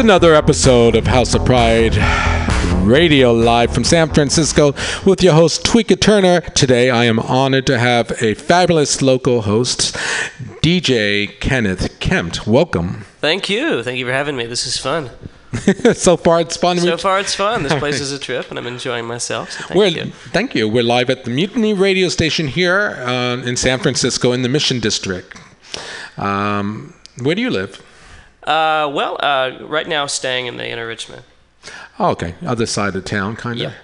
All right. it's another episode of House of Pride Radio live from San Francisco with your host Tweeka Turner. Today I am honored to have a fabulous local host, DJ Kenneth Kemp. Welcome. Thank you. Thank you for having me. This is fun. so far it's fun. So far it's fun. This place is a trip, and I'm enjoying myself. So thank We're, you. Thank you. We're live at the Mutiny Radio Station here uh, in San Francisco in the Mission District. Um, where do you live? Uh, well, uh, right now staying in the inner Richmond. Oh, okay, other side of town, kind of. Yep.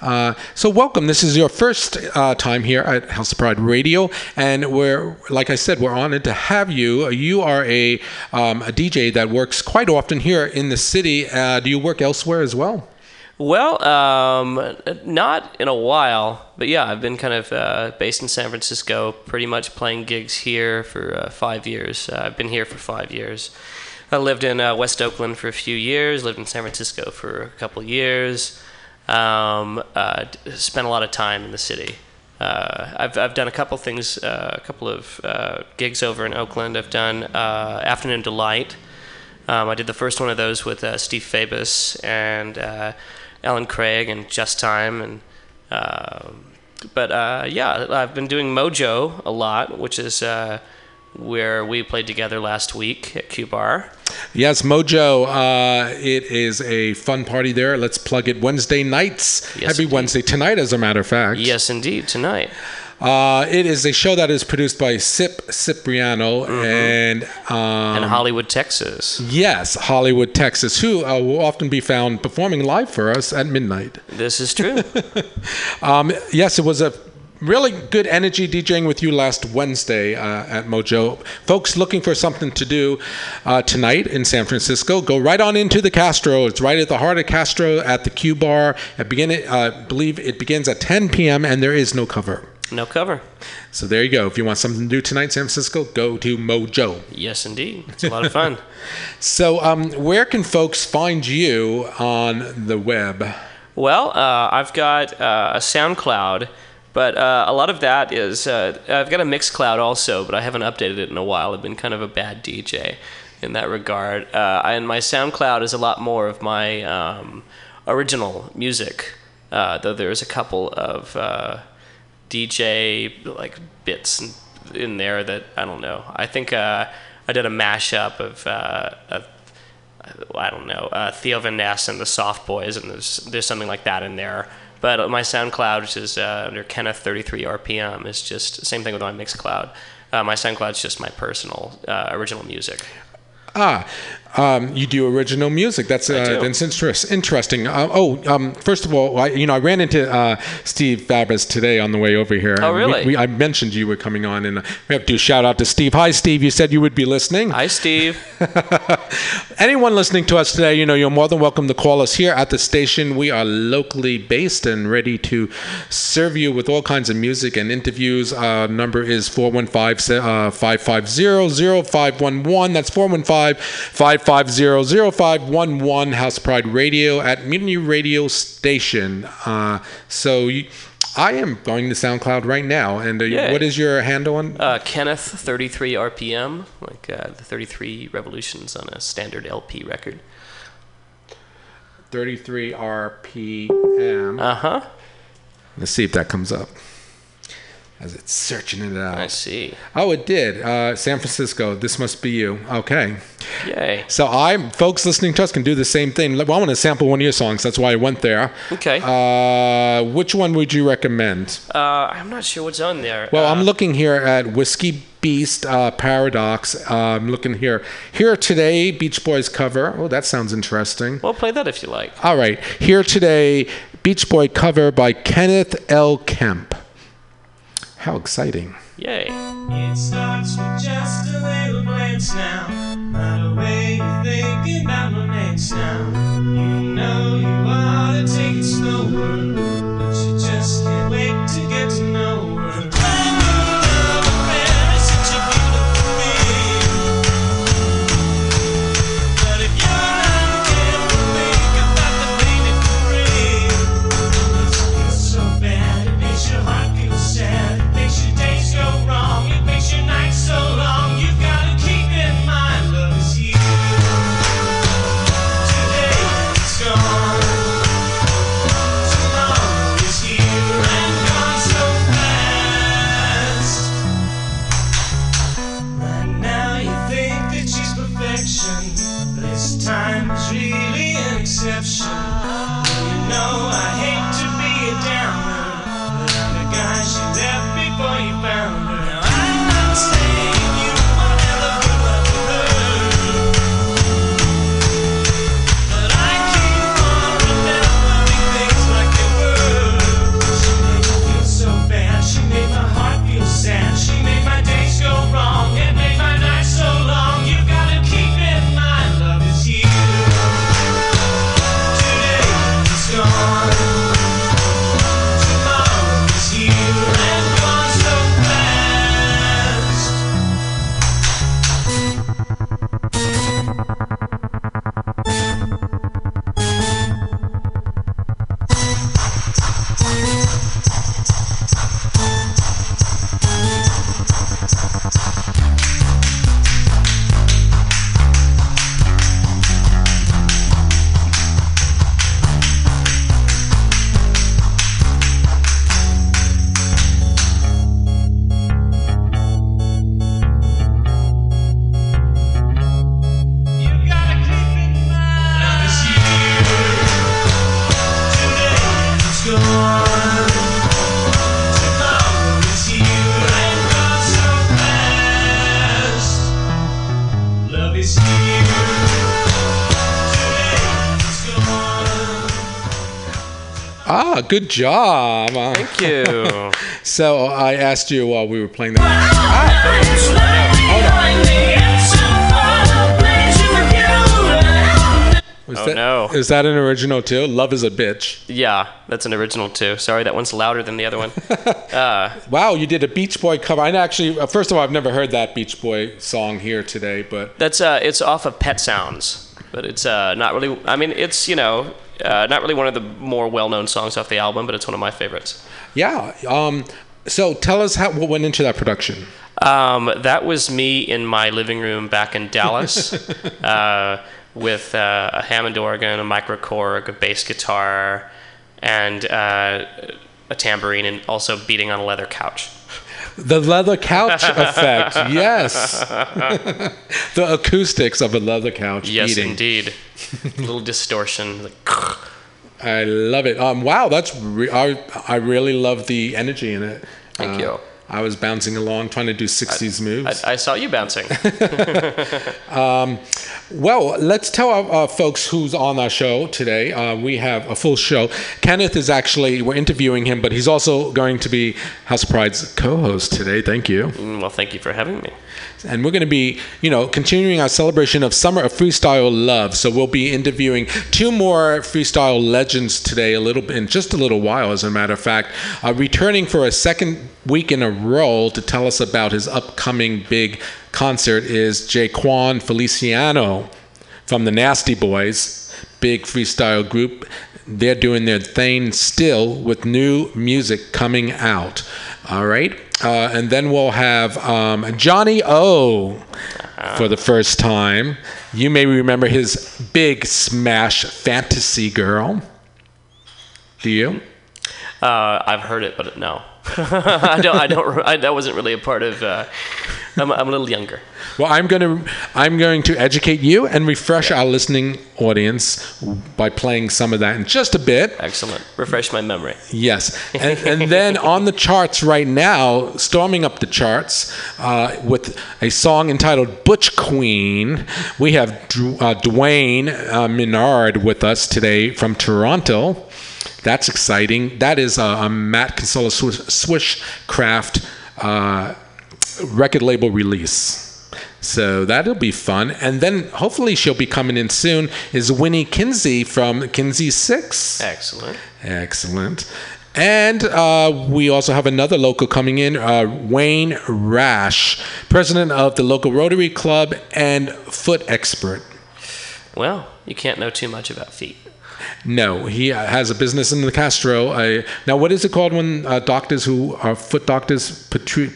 Uh, so welcome. This is your first uh, time here at House of Pride Radio, and we're, like I said, we're honored to have you. You are a, um, a DJ that works quite often here in the city. Uh, do you work elsewhere as well? Well, um, not in a while, but yeah, I've been kind of uh, based in San Francisco, pretty much playing gigs here for uh, five years. Uh, I've been here for five years. I lived in uh, West Oakland for a few years, lived in San Francisco for a couple years, um, uh, spent a lot of time in the city. Uh, I've, I've done a couple things, uh, a couple of uh, gigs over in Oakland. I've done uh, Afternoon Delight. Um, I did the first one of those with Steve Fabus and Ellen Craig and Just Time and um but yeah, I've been doing Mojo a lot, which is where we played together last week at Q Bar. Yes, Mojo. Uh, it is a fun party there. Let's plug it Wednesday nights. Yes, Every indeed. Wednesday tonight, as a matter of fact. Yes, indeed, tonight. Uh, it is a show that is produced by Sip Cipriano and um, In Hollywood, Texas. yes, Hollywood, Texas, who uh, will often be found performing live for us at midnight. This is true. Um, yes, it was a really good energy DJing with you last Wednesday uh, at Mojo. Folks looking for something to do uh, tonight in San Francisco, go right on into the Castro. It's right at the heart of Castro at the Q Bar. I begin it, uh, believe it begins at 10 p.m. and there is no cover. no cover. So there you go. If you want something to do tonight San Francisco, go to Mojo. Yes, indeed. It's a lot of fun. So, um, where can folks find you on the web? Well, uh, I've got uh, a SoundCloud, but uh, a lot of that is uh, I've got a Mixcloud also, but I haven't updated it in a while. I've been kind of a bad DJ in that regard, uh, and my SoundCloud is a lot more of my um, original music, uh, though there's a couple of uh, DJ like bits in, there that I don't know. I think uh, I did a mashup of. I don't know, Theo Van Ness and the Soft Boys, and there's there's something like that in there. But my SoundCloud, which is uh, under Kenneth 33 RPM, is just same thing with my Mixcloud. Uh, my SoundCloud is just my personal uh, original music. Ah, um, you do original music. That's uh, that's interest, interesting. Uh, oh, um, first of all, I, you know, I ran into uh, Steve Fabus today on the way over here. Oh, really? We, I mentioned you were coming on, and uh, we have to do a shout out to Steve. Hi, Steve. You said you would be listening. Hi, Steve. Anyone listening to us today, you know, you're more than welcome to call us here at the station. We are locally based and ready to serve you with all kinds of music and interviews. Uh, number is 415-550-0511. That's 415-550-0511, House Pride Radio at Mutiny Radio Station. Uh, so you, I am going to SoundCloud right now. And uh, what is your handle on? Uh, Kenneth 33 RPM, like uh, the 33 revolutions on a standard LP record. 33 RPM. Uh huh. Let's see if that comes up. As it's searching it out. I see. Oh, it did. Uh, San Francisco. This must be you. Okay. Yay. So I, folks listening to us can do the same thing. Well, I want to sample one of your songs. That's why I went there. Okay. Uh, which one would you recommend? Uh, I'm not sure what's on there. Well, uh, I'm looking here at Whiskey Beast uh, Paradox. Uh, I'm looking here. Here today, Beach Boys cover. Oh, that sounds interesting. Well, play that if you like. All right. Here today, Beach Boy cover by Kenneth L. Kemp. How exciting. Yay. It starts with just a little glance now. Not a way of thinking about romance now. You know good job. Uh, Thank you. so I asked you while we were playing that. Was Oh, that, no. Is that an original too? Love is a bitch. yeah, that's an original too. Sorry, that one's louder than the other one. Wow, you did a Beach Boy cover. I actually, uh, first of all, I've never heard that Beach Boy song here today, but That's uh, it's off of Pet Sounds, but it's uh, not really. I mean, it's you know, uh, not really one of the more well-known songs off the album, but it's one of my favorites. yeah. Um, so tell us how what went into that production. Um, that was me in my living room back in Dallas, uh, with uh, a Hammond organ, a microkorg, a bass guitar, and uh, a tambourine, and also beating on a leather couch. The leather couch effect, yes. the acoustics of a leather couch Yes, beating. indeed. a little distortion. Like, I love it. Um, wow, that's re- I, I really love the energy in it. Thank Uh, you. I was bouncing along trying to do 60s moves. I, I saw you bouncing. Well, let's tell our uh, folks who's on our show today. Uh, we have a full show. Kenneth is actually, we're interviewing him, but he's also going to be House of Pride's co host today. Thank you. Mm, well, thank you for having me. And we're going to be, you know, continuing our celebration of Summer of Freestyle Love. So we'll be interviewing two more freestyle legends today, a little bit, in just a little while, as a matter of fact. Uh, returning for a second week in a row to tell us about his upcoming big concert is Jaquan Feliciano from the Nasty Boys, big freestyle group. They're doing their thing still with new music coming out. All right. Uh, and then we'll have um, Johnny O for the first time. You may remember his big smash Fantasy Girl. Do you? Uh, I've heard it, but no, I don't. I don't. I, that wasn't really a part of. Uh, I'm, I'm a little younger. Well, I'm going to I'm going to educate you and refresh our listening audience by playing some of that in just a bit. Excellent. Refresh my memory. Yes, and, and then on the charts right now, storming up the charts uh, with a song entitled "Butch Queen," we have Dw- uh, Dwayne uh, Menard with us today from Toronto. That's exciting. That is a, a Matt Consola Swish, Craft uh, record label release. So that'll be fun. And then hopefully she'll be coming in soon. Is Winnie Kinsey from Kinsey Sicks? Excellent. Excellent. And uh, we also have another local coming in, uh, Wayne Rash, president of the local Rotary Club and foot expert. Well, you can't know too much about feet. No, he has a business in the Castro. Uh, now, what is it called when uh, doctors who are foot doctors, Patri-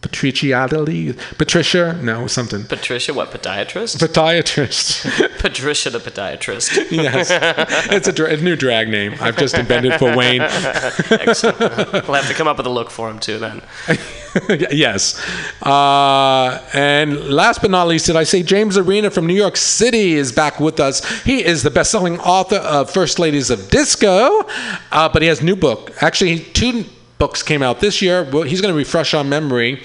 Patriciately? Patricia? No, something. Patricia, what podiatrist? Podiatrist. Patricia, the podiatrist. yes. It's a, dra- a new drag name I've just invented for Wayne. Excellent. we'll have to come up with a look for him too. Then. yes. Uh, and last but not least, did I say James Arena from New York City is back with us? He is the best-selling author of First Ladies of Disco, uh, but he has a new book. Actually, two books came out this year. Well, He's going to refresh our memory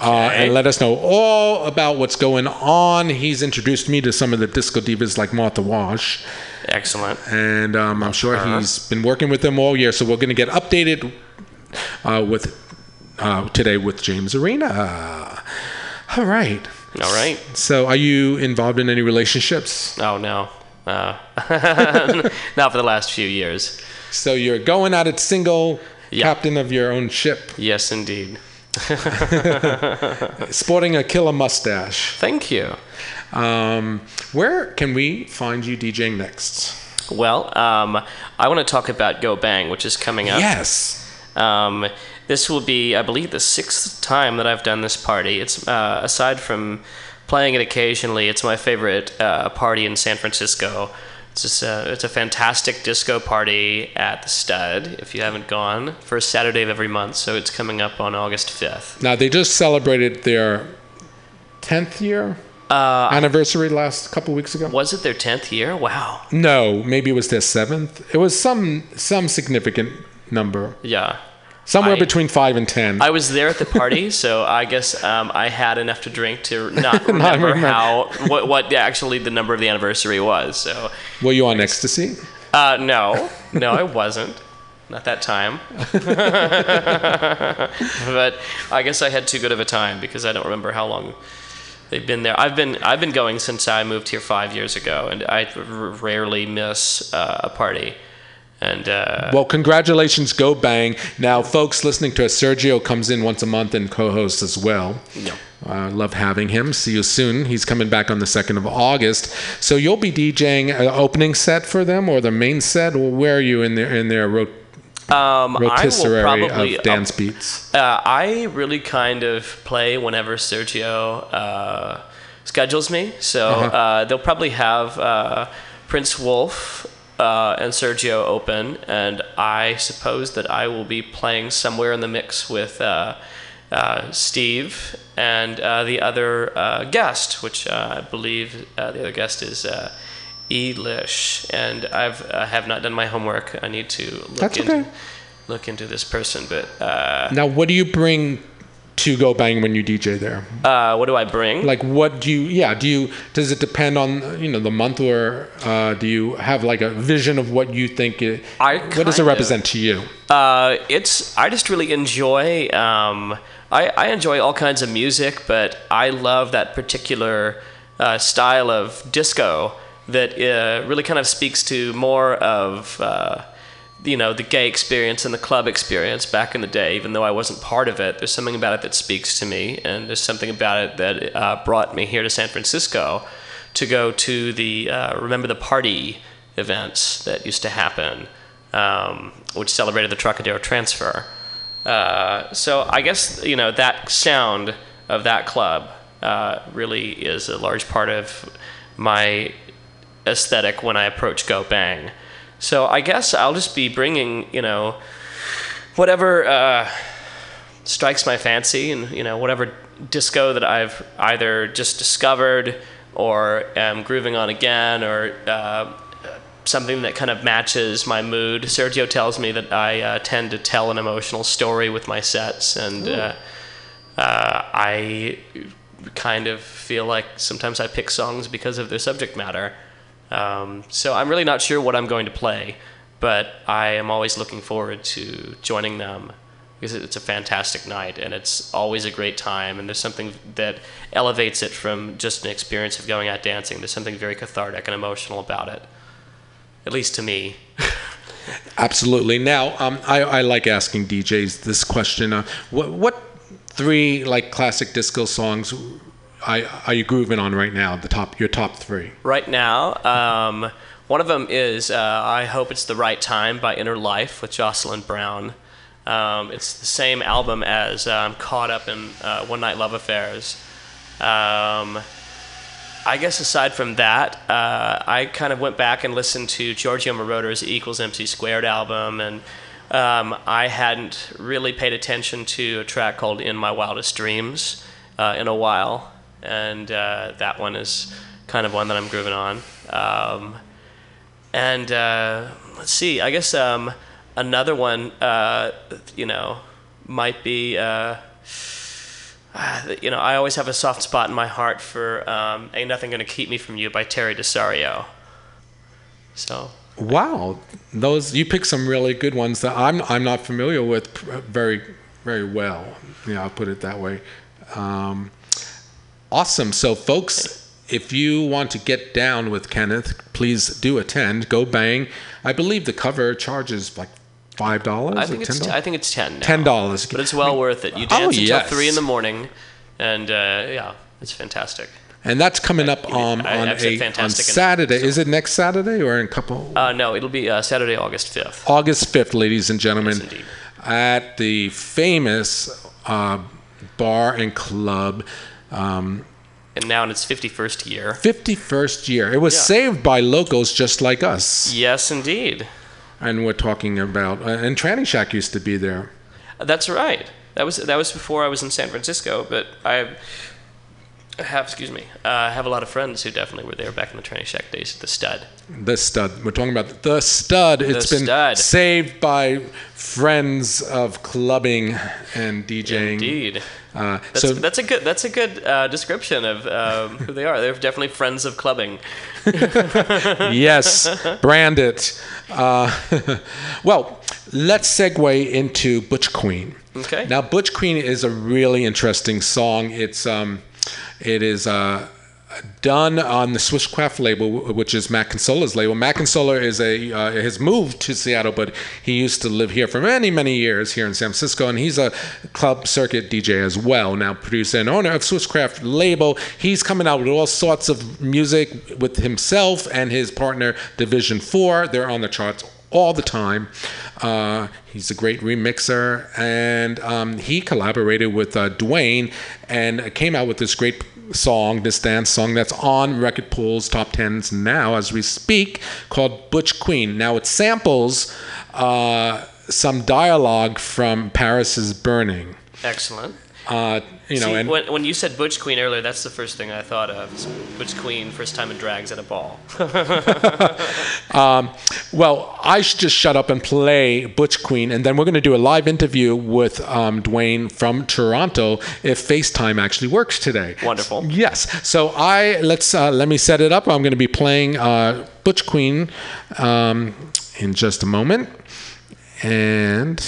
uh, Okay. and let us know all about what's going on. He's introduced me to some of the disco divas like Martha Wash Excellent. and um, I'm sure he's been working with them all year. So we're going to get updated uh, with uh, today with James Arena. All right. All right. So, are you involved in any relationships? Oh no. Uh, not for the last few years. So you're going at it single, Yeah. captain of your own ship, Yes, indeed. sporting a killer mustache. Thank you. Um, where can we find you DJing next? Well, um, I want to talk about Go Bang, which is coming up. Yes. Um, this will be, I believe, the sixth time that I've done this party. It's uh, aside from playing it occasionally, it's my favorite uh, party in San Francisco. It's just a, it's a fantastic disco party at the Stud. If you haven't gone, first Saturday of every month. So it's coming up on August fifth. Now they just celebrated their 10th year Uh, anniversary last couple weeks ago. was it their tenth year? Wow. No, maybe it was their seventh. It was some some significant number. Yeah. Somewhere I- between five and ten. I was there at the party, so I guess um, I had enough to drink to not remember remember. how what, what actually the number of the anniversary was. So, Were you on ecstasy? uh, no, no, I wasn't. Not that time. but I guess I had too good of a time because I don't remember how long they've been there. I've been I've been going since I moved here five years ago, and I r- rarely miss uh, a party. And uh, Well, congratulations, Go Bang. Now, folks listening to us, Sergio comes in once a month and co hosts as well. No. Uh, love having him. See you soon. He's coming back on the 2nd of August. So you'll be DJing an opening set for them or the main set? Or where are you in their, in their rot- um, I will rotisserie probably of dance beats? Uh, I really kind of play whenever Sergio uh, schedules me. So Uh-huh. uh, they'll probably have uh, Prince Wolf uh, and Sergio open, and I suppose that I will be playing somewhere in the mix with uh, uh, Steve and uh, the other uh, guest, which uh, I believe uh, the other guest is. Uh, Elish, and I've I have not done my homework. I need to look That's into okay. look into this person, but uh, Now, what do you bring to Go Bang when you DJ there? Uh, what do I bring? Like, what do you, yeah, do you, does it depend on, you know, the month or uh, do you have like a vision of what you think it, I what does it kind of- represent to you? Uh, it's I just really enjoy. Um, I, I enjoy all kinds of music, but I love that particular uh, style of disco that uh, really kind of speaks to more of. You know the gay experience and the club experience back in the day even though i wasn't part of it there's something about it that speaks to me and there's something about it that uh, brought me here to san francisco to go to the uh, remember the party events that used to happen um, which celebrated the trocadero transfer. Uh, so i guess you know that sound of that club uh, really is a large part of my aesthetic when i approach go bang so I guess I'll just be bringing, you know, whatever uh, strikes my fancy, and you know, whatever disco that I've either just discovered or am grooving on again, or uh, something that kind of matches my mood. Sergio tells me that I uh, tend to tell an emotional story with my sets, and uh, uh, I kind of feel like sometimes I pick songs because of their subject matter. Um, so I'm really not sure what I'm going to play, but I am always looking forward to joining them because it's a fantastic night and it's always a great time. And there's something that elevates it from just an experience of going out dancing. There's something very cathartic and emotional about it, at least to me. Absolutely. Now, um, I, I like asking DJs this question. Uh, what, what three like classic disco songs Are you grooving on right now? The top, your top three. Right now, um, one of them is uh, I Hope It's the Right Time by Inner Life with Jocelyn Brown. Um, it's the same album as um, Caught Up in uh, One Night Love Affairs. Um, I guess aside from that, uh, I kind of went back and listened to Giorgio Moroder's equals MC squared album, and um, I hadn't really paid attention to a track called In My Wildest Dreams uh, in a while, and uh, that one is kind of one that I'm grooving on. Um, and uh, let's see, I guess um, another one, uh, you know, might be. Uh, uh, you know, I always have a soft spot in my heart for um, "Ain't Nothing Gonna Keep Me From You" by Teri DeSario. So Wow, those you picked some really good ones that I'm I'm not familiar with very very well. Yeah, I'll put it that way. Um, awesome. So, folks, if you want to get down with Kenneth, please do attend. Go bang. I believe the cover charges like five dollars. I think it's I think it's ten. Now. ten dollars. but it's well worth it. You Oh, dance until yes. three in the morning, and uh, yeah, it's fantastic. and that's coming up um, I- on a on Saturday. Is it next Saturday or in a couple? Uh, no, it'll be uh, Saturday, August fifth. August 5th, ladies and gentlemen, Yes, at the famous uh, bar and club, um, And now in its fifty-first year. 51st year. It was Yeah. saved by locals just like us. Yes, indeed. And we're talking about, uh, and Tranny Shack used to be there. That's right. That was that was before I was in San Francisco, but I have, excuse me, uh, I have a lot of friends who definitely were there back in the Tranny Shack days at the stud. The stud. We're talking about the stud. It's been stud. saved by friends of clubbing and DJing. Indeed. Uh, That's, so that's a good that's a good uh, description of um, who they are. They're definitely friends of clubbing. yes, brand it. Uh, well, let's segue into Butch Queen. Okay. Now, Butch Queen is a really interesting song. It's um, it is uh, done on the Swishcraft label, which is Matt Consola's label. Matt Consola is a uh, has moved to Seattle, but he used to live here for many many years here in San Francisco, and he's a club circuit DJ as well. Now, producer and owner of Swishcraft label, he's coming out with all sorts of music with himself and his partner Division Four. They're on the charts all the time. Uh, he's a great remixer, and um, he collaborated with uh, Dwayne and came out with this great song, this dance song that's on record pools top tens now as we speak, called Butch Queen. Now it samples uh, some dialogue from Paris is Burning. Excellent. Uh, you know, See, and when, when you said Butch Queen earlier, that's the first thing I thought of. Butch Queen, first time in drags at a ball. Well, I should just shut up and play Butch Queen, and then we're going to do a live interview with um, Dwayne from Toronto if FaceTime actually works today. Wonderful. Yes. So I let's uh, let me set it up. I'm going to be playing uh, Butch Queen um, in just a moment, and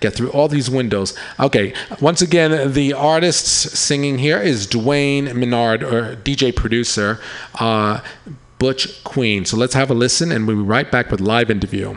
get through all these windows. Okay. Once again, the artist singing here is Dwayne Menard, or DJ producer. Uh, Butch Queen. So let's have a listen, and we'll be right back with live interview.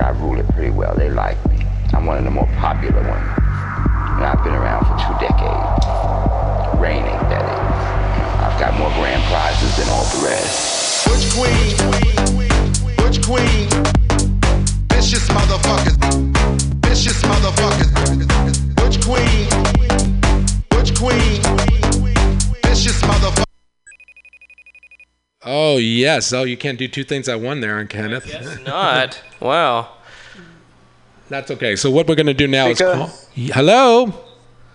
I rule it pretty well. They like me. I'm one of the more popular ones. And I've been around for two decades. Reigning, that is. I've got more grand prizes than all the rest. Butch Queen, Butch Queen, vicious motherfuckers, vicious motherfuckers. Butch Queen, Butch Queen, vicious motherfuckers. Oh yes. Oh, you can't do two things at one there, on Kenneth. Guess not. Wow. That's okay. So what we're going to do now is call. Hello.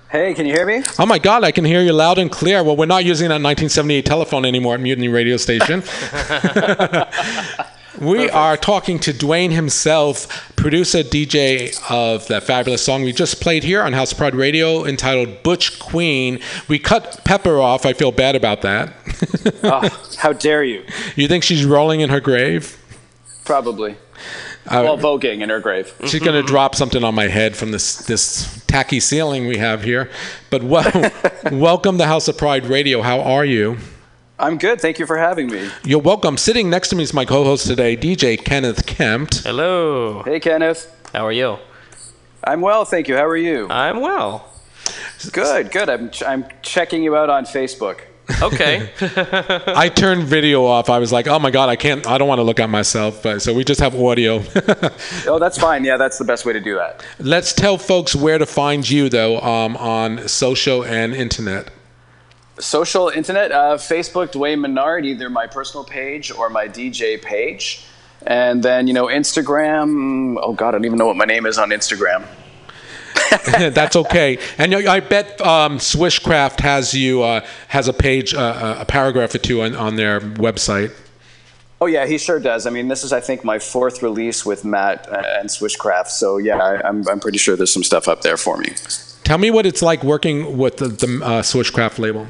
Hey, can you hear me? Oh my God, I can hear you loud and clear. Well, we're not using that 1978 telephone anymore at Mutiny Radio Station. we are talking to Dwayne himself, producer, DJ of that fabulous song we just played here on House Pride Radio entitled Butch Queen. We cut Pepper off. I feel bad about that. Oh, how dare you? you think she's rolling in her grave? Probably. Uh, well, voguing in her grave. She's going to drop something on my head from this this tacky ceiling we have here. But wel- welcome to House of Pride Radio. How are you? I'm good. Thank you for having me. You're welcome. Sitting next to me is my co-host today, DJ Kenneth Kemp. Hello. Hey, Kenneth. How are you? I'm well, thank you. How are you? I'm well. Good, good. I'm, ch- I'm checking you out on Facebook. Okay. I turned video off. I was like, "Oh my god, I can't. I don't want to look at myself." But so we just have audio. Oh, that's fine. Yeah, that's the best way to do that. Let's tell folks where to find you though um, on social and internet. Social, internet, uh, Facebook, Dwayne Menard, either my personal page or my DJ page. And then, you know, Instagram. Oh, God, I don't even know what my name is on Instagram. That's okay. And I bet um, Swishcraft has you uh, has a page, uh, a paragraph or two on, on their website. Oh yeah, he sure does. I mean, this is I think my fourth release with Matt uh, and Swishcraft. So yeah, I, I'm I'm pretty sure there's some stuff up there for me. Tell me what it's like working with the, the uh, Swishcraft label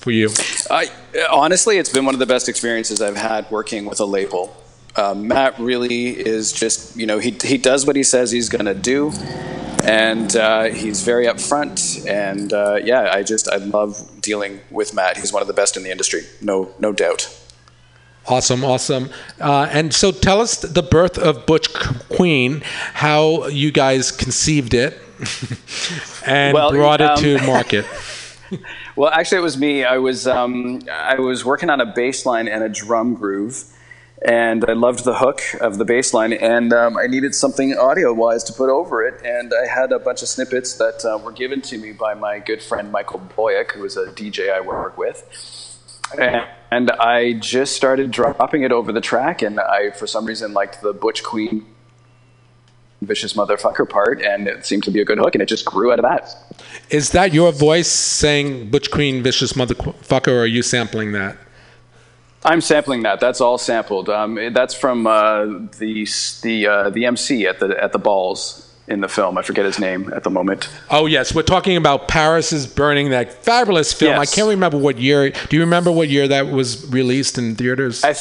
for you. I honestly, it's been one of the best experiences I've had working with a label. Um, Matt really is just you know he he does what he says he's gonna do, and uh, he's very upfront. And uh, yeah, I just I love dealing with Matt. He's one of the best in the industry, no no doubt. Awesome, awesome. Uh, and so tell us the birth of Butch Queen, how you guys conceived it and Well, brought it um, to market. Well, actually, it was me. I was um, I was working on a bass line and a drum groove, and I loved the hook of the bass line, and um, I needed something audio-wise to put over it, and I had a bunch of snippets that uh, were given to me by my good friend Michael Boyack, who is a DJ I work with, and I just started dropping it over the track, and I, for some reason, liked the Butch Queen. Vicious motherfucker part, and it seemed to be a good hook, and it just grew out of that. Is that your voice saying Butch Queen, vicious motherfucker, or are you sampling that? I'm sampling that. That's all sampled. Um, that's from uh, the the uh, the MC at the at the balls in the film. I forget his name at the moment. Oh, yes. We're talking about Paris is Burning, that fabulous film. I can't remember what year. Do you remember what year that was released in theaters? I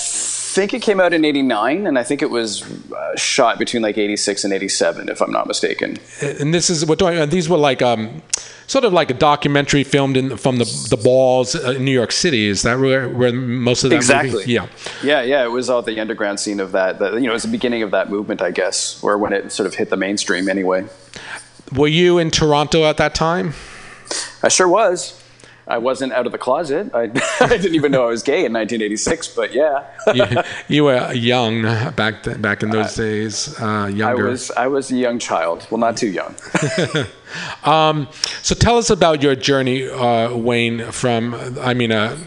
think it came out in '89, and I think it was uh, shot between like '86 and '87, if I'm not mistaken. and this is talking. These were like um, sort of like a documentary filmed in from the the balls uh, in New York City. Is that where, where most of that Exactly. movie? Yeah. Yeah, yeah. It was all the underground scene of that. The, you know, it was the beginning of that movement, I guess, or when it sort of hit the mainstream. Anyway, Were you in Toronto at that time? I sure was. I wasn't out of the closet. I, I didn't even know I was gay in 1986, but yeah. you, you were young back th- back in those days. Uh, I was I was a young child. Well, not too young. Um, so tell us about your journey, uh, Wayne. From I mean, uh,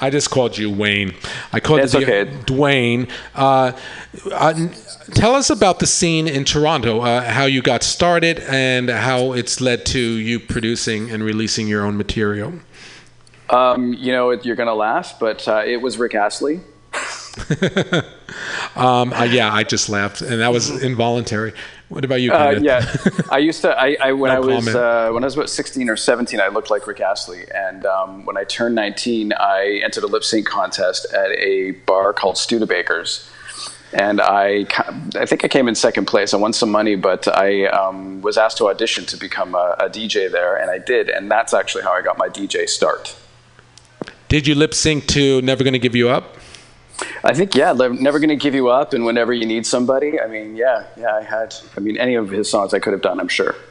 I just called you Wayne. I called It's you okay. Dwayne. Uh, uh, tell us about the scene in Toronto, uh, how you got started, and how it's led to you producing and releasing your own material. Um, you know, you're gonna laugh, but uh, it was Rick Astley. Um, uh, yeah, I just laughed, and that was involuntary. What about you? Uh, yeah, I used to. I, I when No I was uh, when I was about 16 or 17, I looked like Rick Astley, and um, when I turned 19, I entered a lip sync contest at a bar called Studebakers. And I, I think I came in second place. I won some money, but I um, was asked to audition to become a, a DJ there, and I did. And that's actually how I got my DJ start. Did you lip sync to "Never Gonna Give You Up"? I think yeah, never gonna give you up, and whenever you need somebody. I mean, yeah, yeah, I had. I mean, any of his songs I could have done. I'm sure.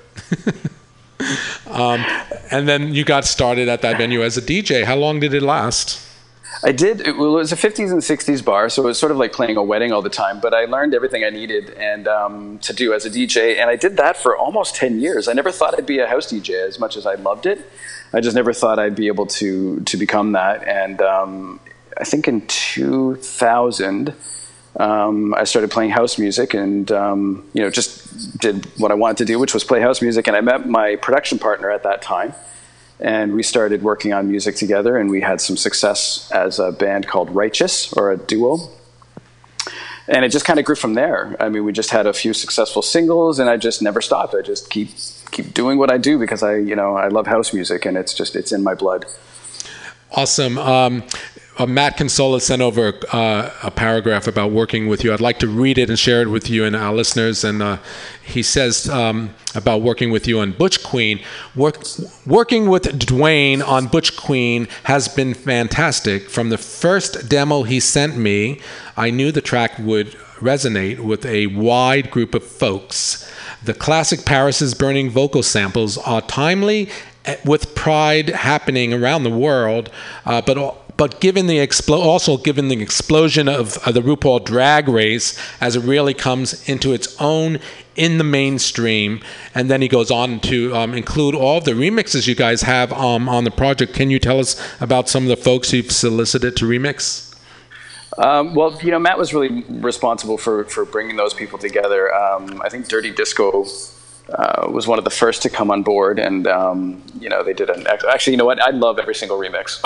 And then you got started at that venue as a DJ. How long did it last? I did. It well, it was a 50s and 60s bar, so it was sort of like playing a wedding all the time. But I learned everything I needed and um, to do as a DJ, and I did that for almost 10 years. I never thought I'd be a house DJ as much as I loved it. I just never thought I'd be able to to become that. And um, I think in 2000, um, I started playing house music and um, you know just did what I wanted to do, which was play house music. And I met my production partner at that time, and we started working on music together. And we had some success as a band called Righteous or a duo. And it just kind of grew from there. I mean, we just had a few successful singles, and I just never stopped. I just keep keep doing what I do because I you know I love house music, and it's just it's in my blood. Awesome. Um, uh, Matt Consola sent over uh, a paragraph about working with you. I'd like to read it and share it with you and our listeners. And uh, he says um, about working with you on Butch Queen. Work, working with Dwayne on Butch Queen has been fantastic. From the first demo he sent me, I knew the track would resonate with a wide group of folks. The classic Paris is Burning vocal samples are timely eh, with pride happening around the world, uh, but but given the also given the explosion of, of the RuPaul Drag Race as it really comes into its own in the mainstream, and then he goes on to um, include all the remixes you guys have um, on the project. Can you tell us about some of the folks you've solicited to remix? Um, well, you know, Matt was really responsible for for bringing those people together. Um, I think Dirty Disco uh, was one of the first to come on board, and um, you know they did an ex- actually. You know what? I love every single remix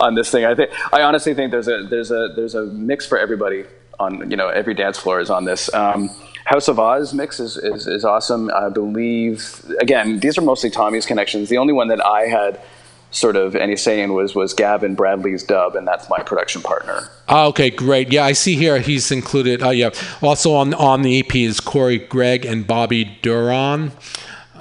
on this thing. I think I honestly think there's a there's a there's a mix for everybody on you know every dance floor is on this. Um, House of Oz mix is, is is awesome. I believe again these are mostly Tommy's connections. The only one that I had sort of any saying was was Gavin Bradley's dub, and that's my production partner. Oh, okay, great. Yeah, I see here he's included. Oh, yeah. Also on on the EP is Corey Gregg and Bobby Duran.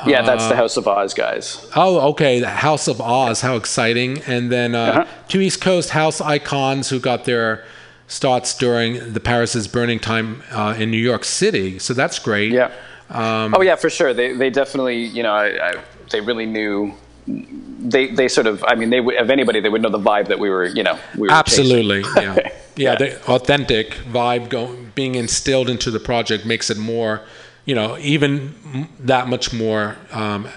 Yeah, that's the House of Oz guys. Oh, okay. The House of Oz. How exciting! And then uh, Uh-huh. two East Coast house icons who got their starts during the Paris is Burning time uh, in New York City. So that's great. Yeah. Um, oh yeah, for sure. They they definitely you know I, I, they really knew. They they sort of I mean they would if anybody they would know the vibe that we were you know we were Absolutely. chasing. Yeah. yeah. The authentic vibe going being instilled into the project makes it more, you know, even that much more, um,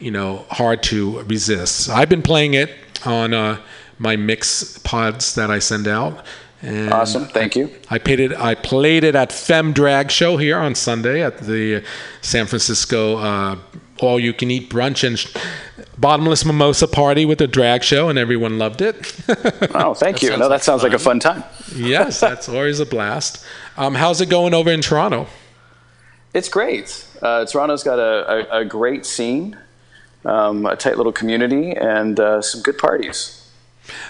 you know, hard to resist. I've been playing it on uh, my mix pods that I send out. And Awesome, thank you. I played it. I played it at Fem Drag Show here on Sunday at the San Francisco uh, All You Can Eat Brunch and sh- Bottomless Mimosa Party with a drag show, and everyone loved it. Oh, thank you. No, that like sounds like a fun time. yes, that's always a blast. Um, how's it going over in Toronto? It's great. Uh, Toronto's got a, a, a great scene, um, a tight little community, and uh, some good parties.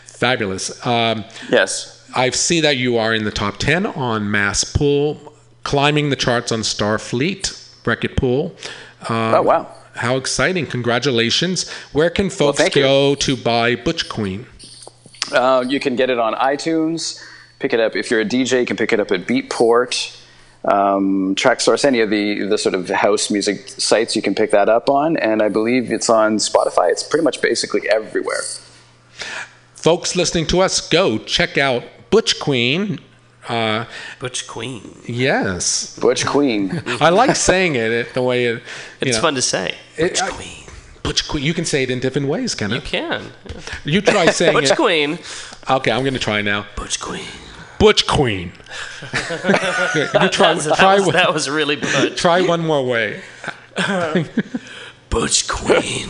Fabulous. Um, Yes. I see that you are in the top 10 on Mass Pool, climbing the charts on Starfleet, Wreck-It Pool. Um, Oh wow. How exciting. Congratulations. Where can folks thank you. go to buy Butch Queen? Uh, you can get it on iTunes. Pick it up if you're a DJ. You can pick it up at Beatport, um, Traxsource, any of the the sort of house music sites. You can pick that up on, and I believe it's on Spotify. It's pretty much basically everywhere. Folks listening to us, go check out Butch Queen. Uh, Butch Queen. yes. Butch Queen. I like saying it, it the way it. You It's know, fun to say. It- Butch I- Queen. Butch Queen. You can say it in different ways, can You can. You try saying Butch it. Queen. Okay, I'm going to try now. Butch Queen. Butch Queen. you try That try was, one- that was really Butch. try one more way. Butch Queen.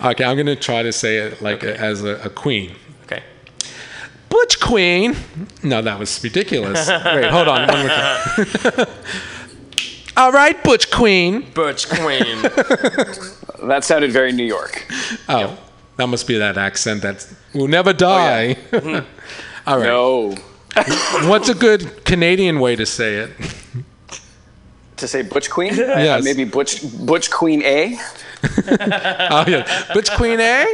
Okay, I'm going to try to say it like a, as a, a queen. Okay. Butch Queen. No, that was ridiculous. Wait, hold on. One more time. All right, Butch Queen. Butch Queen. That sounded very New York. Oh, that must be that accent that will never die. All right. No. What's a good Canadian way to say it? To say Butch Queen? Yes. Uh, maybe Butch Butch Queen A. Oh, yeah. Butch Queen, eh?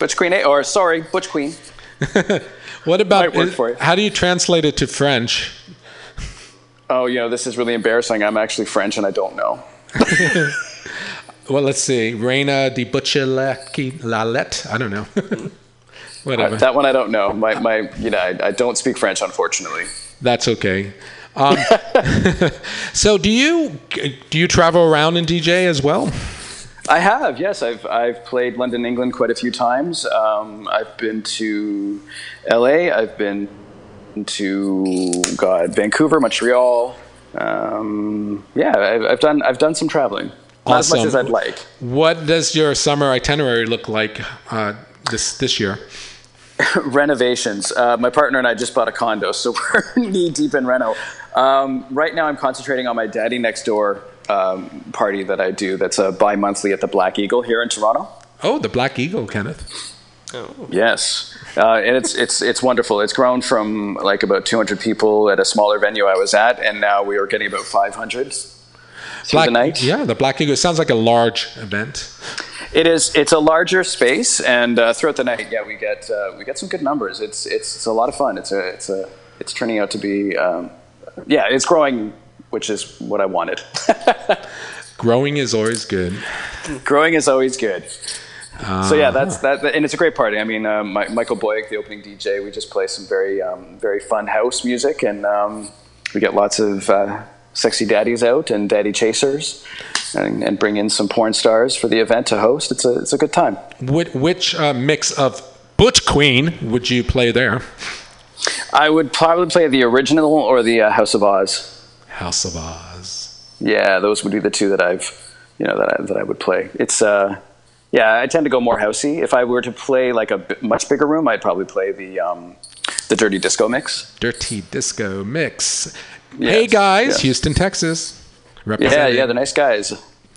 Butch Queen A. Or sorry, Butch Queen. What about Might work for you. how do you translate it to French? Oh, you know, this is really embarrassing. I'm actually French and I don't know. Well, let's see. Reina de Butcheleki Lalette. I don't know. Whatever. That one I don't know. My, my you know, I, I don't speak French, unfortunately. That's okay. Um, so, do you do you travel around and DJ as well? I have, yes. I've I've played London, England quite a few times. Um, I've been to L.A. I've been to God, Vancouver, Montreal. Um, yeah, I've, I've done I've done some traveling. Not as much as I'd like. What does your summer itinerary look like uh, this this year? Renovations. Uh, my partner and I just bought a condo, so we're knee deep in reno. Um, right now, I'm concentrating on my daddy next door um, party that I do. That's a bi-monthly at the Black Eagle here in Toronto. Oh, the Black Eagle, Kenneth. Yes, uh, and it's it's it's wonderful. It's grown from like about 200 people at a smaller venue I was at, and now we are getting about 500 through Black, the night. Yeah, the Black Eagle. It sounds like a large event. It is. It's a larger space, and uh, throughout the night, yeah, we get uh, we get some good numbers. It's it's it's a lot of fun. It's a it's a it's turning out to be um, yeah, it's growing, which is what I wanted. Growing is always good. growing is always good. So yeah, that's that, and it's a great party. I mean, uh, Mi- Michael Boyk, the opening DJ, we just play some very um, very fun house music, and um, we get lots of uh, sexy daddies out and daddy chasers, and, and bring in some porn stars for the event to host. It's a it's a good time. Which, which uh, mix of Butch Queen would you play there? I would probably play the original or the uh, House of Oz. House of Oz. Yeah, those would be the two that I've, you know, that I, that I would play. It's, uh, yeah, I tend to go more housey. If I were to play like a b- much bigger room, I'd probably play the um, the Dirty Disco mix. Dirty Disco Mix. hey guys, yes. Houston, Texas. Yeah, Representing. yeah, they're nice guys.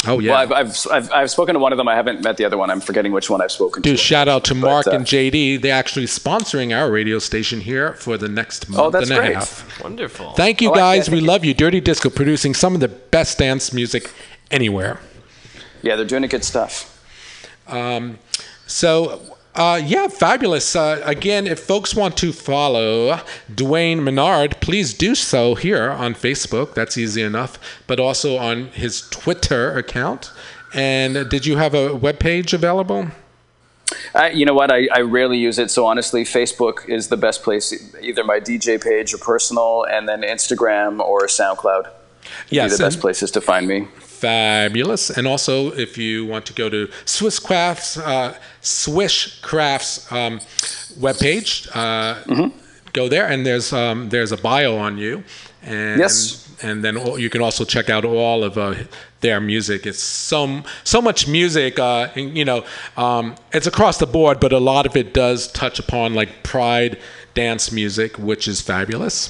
Oh yeah. Well, I've, I've, I've, I've spoken to one of them. I haven't met the other one. I'm forgetting which one I've spoken Dude, to. shout out to Mark uh, and JD. They're actually sponsoring our radio station here for the next month Oh, that's and a great. half. Wonderful. Thank you Oh, I- yeah, guys. thank we you. love you. Dirty Disco producing some of the best dance music anywhere. Yeah, they're doing a good stuff. So, uh, yeah, fabulous. Uh, again, if folks want to follow Dwayne Menard, please do so here on Facebook. That's easy enough. But also on his Twitter account. And did you have a web page available? Uh, you know what? I, I rarely use it. So honestly, Facebook is the best place. Either my DJ page or personal, and then Instagram or SoundCloud. Yes, be the best places to find me. Fabulous. And also, if you want to go to Swiss Crafts, uh, Swish Crafts um, webpage, uh, go there, and there's um, there's a bio on you, and Yes. and then you can also check out all of uh, their music. It's so so much music. Uh, and, you know, um, it's across the board, but a lot of it does touch upon like pride dance music, which is fabulous.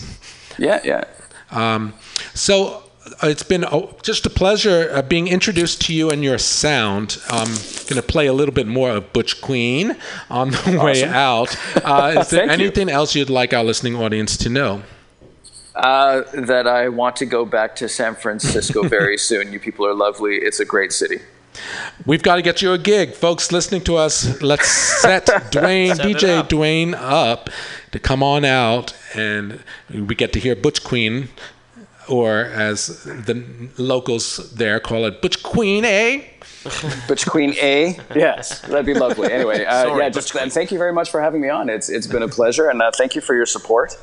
Yeah, yeah. Um, so uh, it's been oh, just a pleasure uh, being introduced to you and your sound. I'm going to play a little bit more of Butch Queen on the way out. Uh, is there Thank you. anything else you'd like our listening audience to know? Uh, that I want to go back to San Francisco very soon. You people are lovely. It's a great city. We've got to get you a gig, folks. Listening to us, let's set Dwayne, Set DJ up. Dwayne, up to come on out, and we get to hear Butch Queen, or as the locals there call it, Butch Queen, A. Butch Queen A. Yes, that'd be lovely. Anyway, uh, Sorry, yeah, just and thank you very much for having me on. It's it's been a pleasure, and uh, thank you for your support.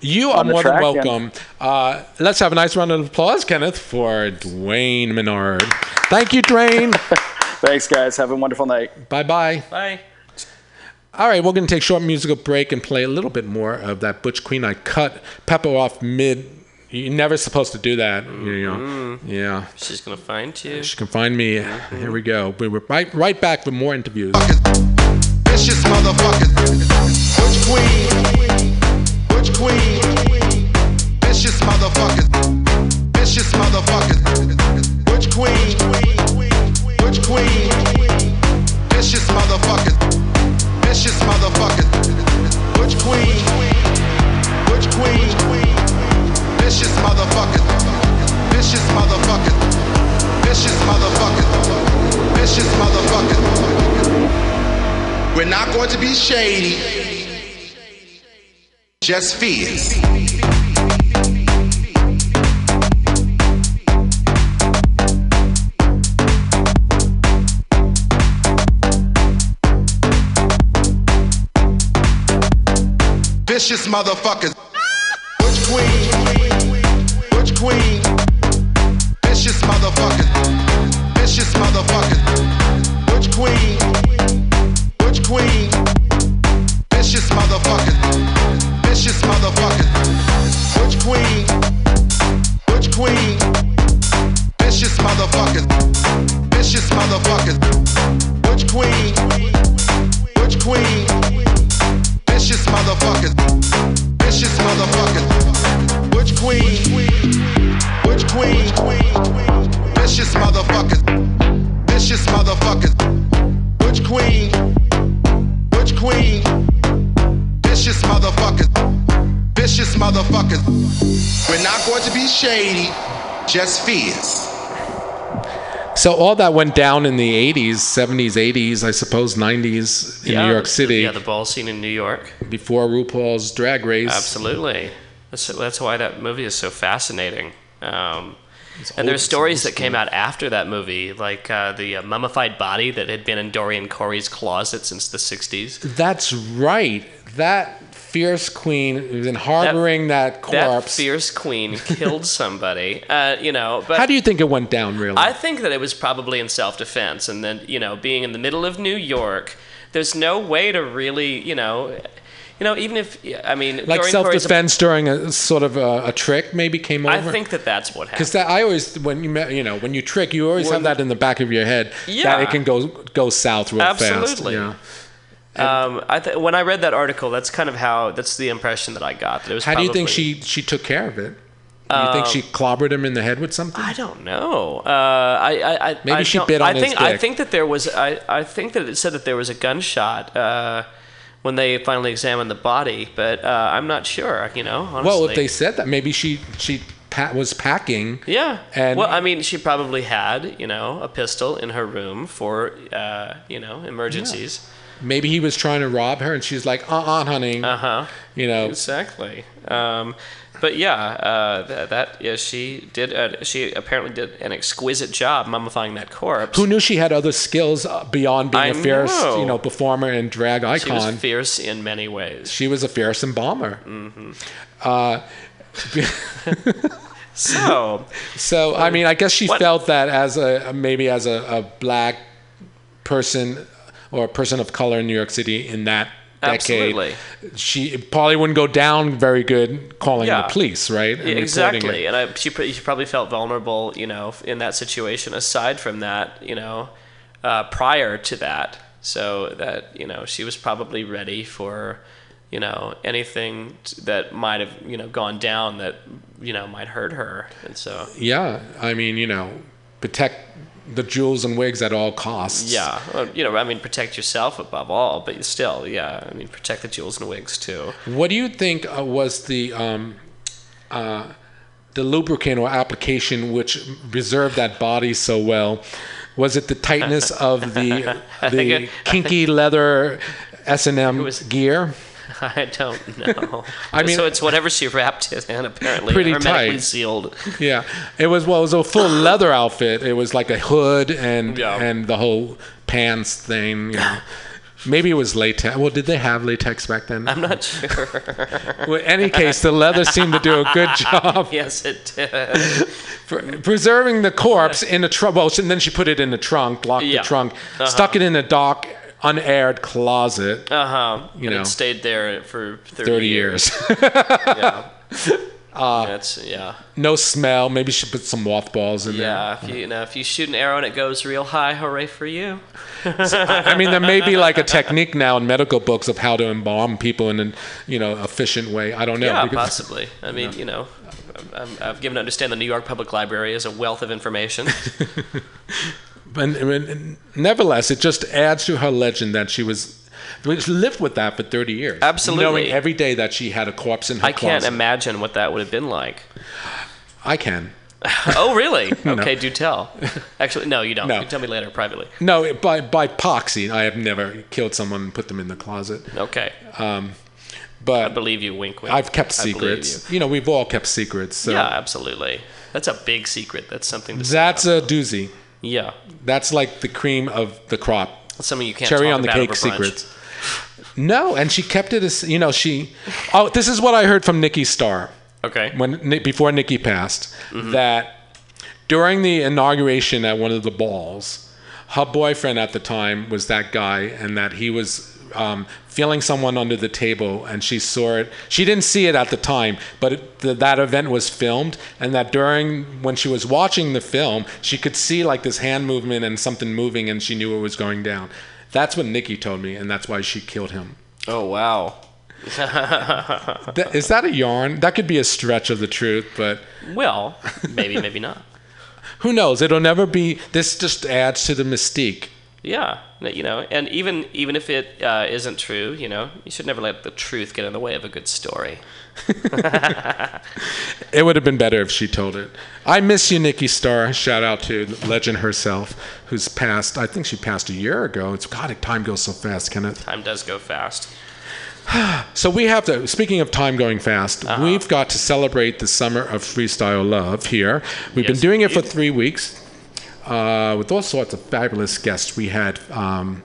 You are on the more than track, welcome. Uh, let's have a nice round of applause, Kenneth, for Dwayne Menard. Thank you, Dwayne. Thanks, guys. Have a wonderful night. bye bye. Bye. All right, we're going to take a short musical break and play a little bit more of that Butch Queen. I cut Pepper off mid. You're never supposed to do that, you know. Mm-hmm. Yeah, She's gonna find you. she can find me. Mm-hmm. Here we go. We were right, right back with more interviews. Vicious motherfuckers. Butch Queen. Butch Queen. Vicious motherfuckers. Vicious motherfuckers. Butch Queen. Butch Queen. Vicious motherfuckers. Vicious motherfuckers. Butch Queen. Butch Queen. Vicious motherfuckers. Vicious motherfuckers. Vicious motherfuckers. Vicious motherfuckers. We're not going to be shady. Just fierce. Vicious motherfuckers. Butch Queen queen. Vicious motherfuckers. Vicious motherfuckers. Butch queen. Butch queen. Vicious motherfuckers. Vicious motherfuckers. Butch queen. Butch queen. Vicious motherfuckers. Vicious motherfuckers. Butch queen. Shady, just fierce. So all that went down in the 80s, 70s, 80s, I suppose 90s in Yeah, New York City Yeah, the ball scene in New York. before RuPaul's Drag Race. Absolutely. That's, that's why that movie is so fascinating. Um, and old- there's stories that came out after that movie, like uh, the uh, mummified body that had been in Dorian Corey's closet since the 60s. That's right. That fierce queen who's been harboring that, That corpse. fierce queen killed somebody. Uh, you know, but How do you think it went down, really? I think that it was probably in self-defense, and then you know, being in the middle of New York, there's no way to really, you know, you know, even if I mean, like Dorian Corey's a- self-defense during a sort of a, a trick maybe came over. I think that that's what happened. Because that I always when you you know when you trick you always When- have that in the back of your head that Yeah. it can go go south real fast. Absolutely. Yeah. Um, I th- when I read that article, that's kind of how that's the impression that I got. That it was. How do you think she she took care of it? Do you think she clobbered him in the head with something? I don't know. Uh, I, I, I Maybe I she bit on I his think I think that there was. I, I think that it said that there was a gunshot uh, when they finally examined the body, but uh, I'm not sure. You know, honestly. well, if they said that, maybe she she pa- was packing. Yeah. And- well, I mean, she probably had, you know, a pistol in her room for, uh, you know, emergencies. Maybe he was trying to rob her, and she's like, "Uh, uh honey." Uh huh. You know, Exactly. Um, but yeah, uh, that, that yeah, she did. Uh, she apparently did an exquisite job mummifying that corpse. who knew she had other skills uh, beyond being I a fierce, know. you know, performer and drag she was icon? fierce in many ways. She was a fierce embalmer. Mm-hmm. Uh, So so I mean, I guess she What- felt that as a maybe as a, a black person or a person of color in New York City in that decade, Absolutely. she probably wouldn't go down very good calling Yeah. the police, right? and exactly, and I, she, she probably felt vulnerable, you know, in that situation. Aside from that, you know, uh, prior to that, so that you know she was probably ready for, you know, anything t- that might have you know gone down that you know might hurt her, and so Yeah, I mean, you know, protect the jewels and wigs at all costs. yeah, well, you know, I mean, protect yourself above all, but still, yeah, I mean, protect the jewels and wigs too. What do you think uh, was the um, uh, the lubricant or application which preserved that body so well? Was it the tightness of the the kinky leather S and M gear? I don't know. I mean- so it's whatever she wrapped it in, apparently, Pretty tight. sealed. Yeah, it was well, it was a full leather outfit. It was like a hood and Yeah. and the whole pants thing. You know. Maybe it was latex. Well, did they have latex back then? I'm not sure. Well, in any case, the leather seemed to do a good job. yes, it did. Pre- preserving the corpse in the trunk. Well, and then she put it in the trunk, locked Yeah. the trunk, uh-huh. stuck it in a dark, unaired closet. Uh huh. You and know. it stayed there for 30, 30 years. yeah. Uh, That's yeah. no smell. Maybe she put some mothballs in there. Yeah. If you, you know, if you shoot an arrow and it goes real high, hooray for you. there. I mean, there may be like a technique now in medical books of how to embalm people in an you know efficient way. I don't know. Yeah, because- possibly. I mean, you know, I'm, I've given to understand the New York Public Library is a wealth of information. And, and nevertheless, it just adds to her legend that she was. We lived with that for 30 years. Absolutely. Knowing every day that she had a corpse in her closet. I can't imagine what that would have been like. I can. Oh, really? Okay, do tell. Actually, no, you don't. No. You tell me later privately. No, by by proxy, I have never killed someone and put them in the closet. Okay. Um, I believe you, wink, wink. I've kept secrets. You. know, we've all kept secrets. So Yeah, absolutely. That's a big secret. That's something. To that's a doozy. Yeah. That's like the cream of the crop. That's something you can't. Cherry on the cake secrets. No, and she kept it as you know she. Oh, this is what I heard from Nikki Starr Okay. when before Nikki passed Mm-hmm. that during the inauguration at one of the balls, her boyfriend at the time was that guy, and that he was um, feeling someone under the table, and she saw it. She didn't see it at the time, but it, the, that event was filmed, and that during when she was watching the film, she could see like this hand movement and something moving, and she knew it was going down. That's what Nikki told me, and that's why she killed him. Oh wow. That- Is that a yarn? That could be a stretch of the truth, but Well, maybe, maybe not. who knows? It'll never be. This just adds to the mystique. Yeah, you know, and even even if it uh, isn't true, you know, you should never let the truth get in the way of a good story. It would have been better if she told it. I miss you, Nikki Starr. Shout out to legend herself, who's passed. I think she passed a year ago. It's God, time goes so fast, Kenneth. Time does go fast. So we have to. Speaking of time going fast, Uh-huh. we've got to celebrate the summer of freestyle love here. We've been Yes, doing it for three weeks uh, with all sorts of fabulous guests. We had um,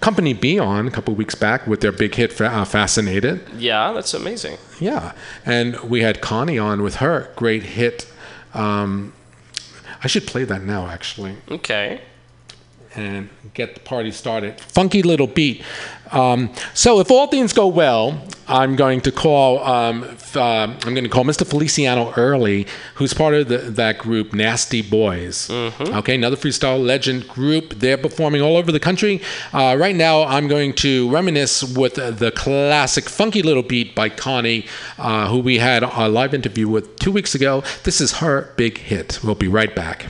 Company B on a couple weeks back with their big hit uh, "Fascinated." Yeah, that's amazing. Yeah, and we had Connie on with her great hit. Um, I should play that now, actually Okay. And get the party started. Funky little beat. Um, so if all things go well, I'm going to call. Um, uh, I'm going to call Mr. Feliciano early, who's part of the, that group, Nasty Boys. Okay, another freestyle legend group. They're performing all over the country. Uh, right now, I'm going to reminisce with uh, the classic "Funky Little Beat" by Connie, uh, who we had a live interview with two weeks ago. This is her big hit. We'll be right back.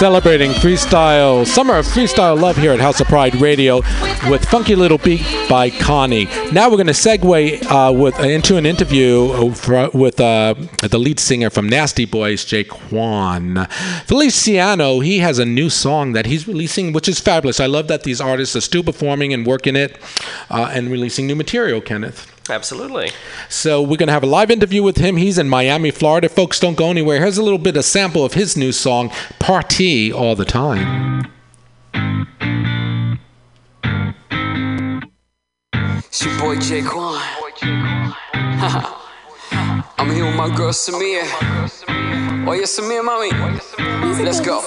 Celebrating freestyle summer of freestyle love here at House of Pride Radio with "Funky Little Beat" by Connie. Now we're going to segue uh, with into an interview uh, fr- with uh, the lead singer from Nasty Boys, Jaquan. Feliciano, he has a new song that he's releasing, which is fabulous. I love that these artists are still performing and working it uh, and releasing new material. Kenneth. Absolutely. So we're going to have a live interview with him. He's in Miami, Florida. Folks, don't go anywhere. Here's a little bit of sample of his new song, Party All the Time. It's your boy Jaquan. I'm here with my girl Samir. Oh yeah, Samir, mommy. Let's go.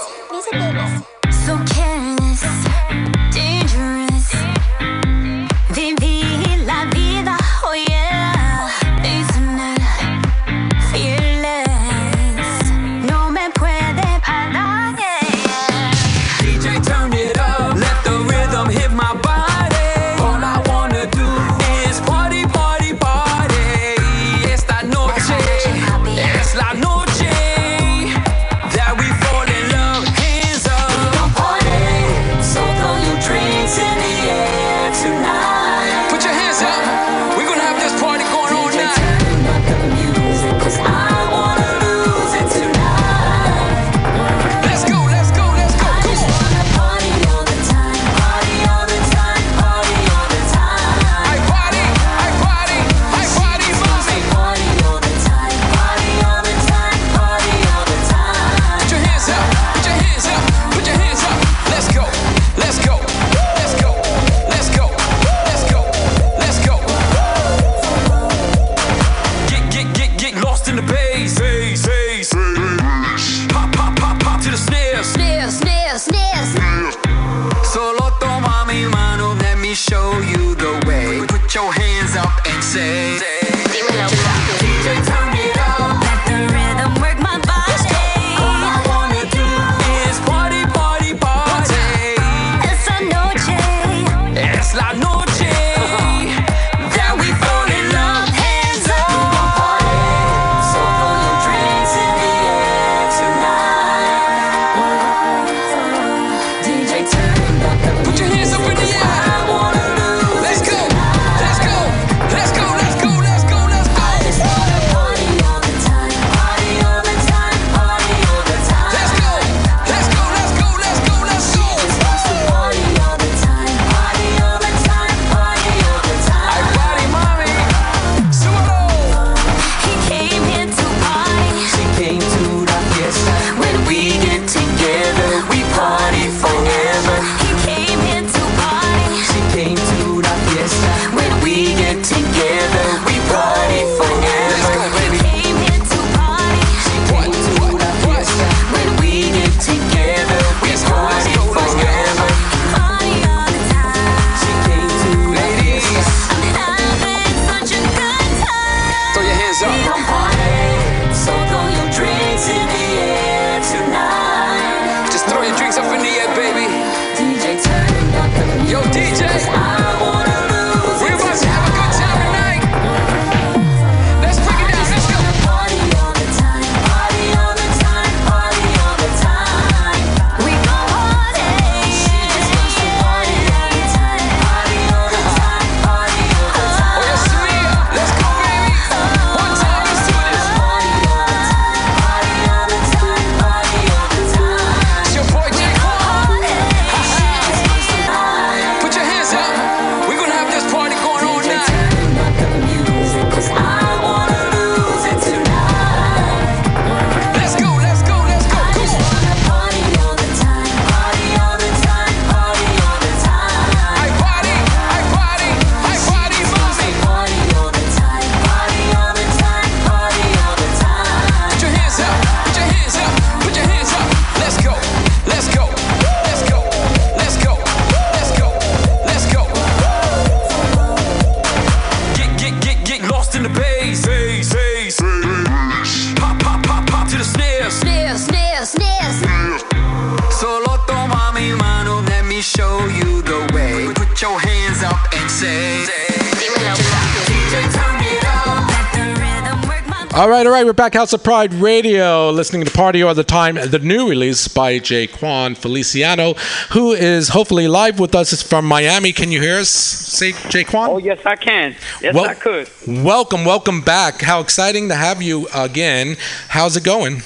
We're back. House of Pride Radio, listening to Party All the Time, the new release by Jaquan Feliciano, who is hopefully live with us from Miami. Can you hear us, say Jaquan? Oh yes, I can. Yes, Well- I could. Welcome, welcome back. How exciting to have you again. How's it going?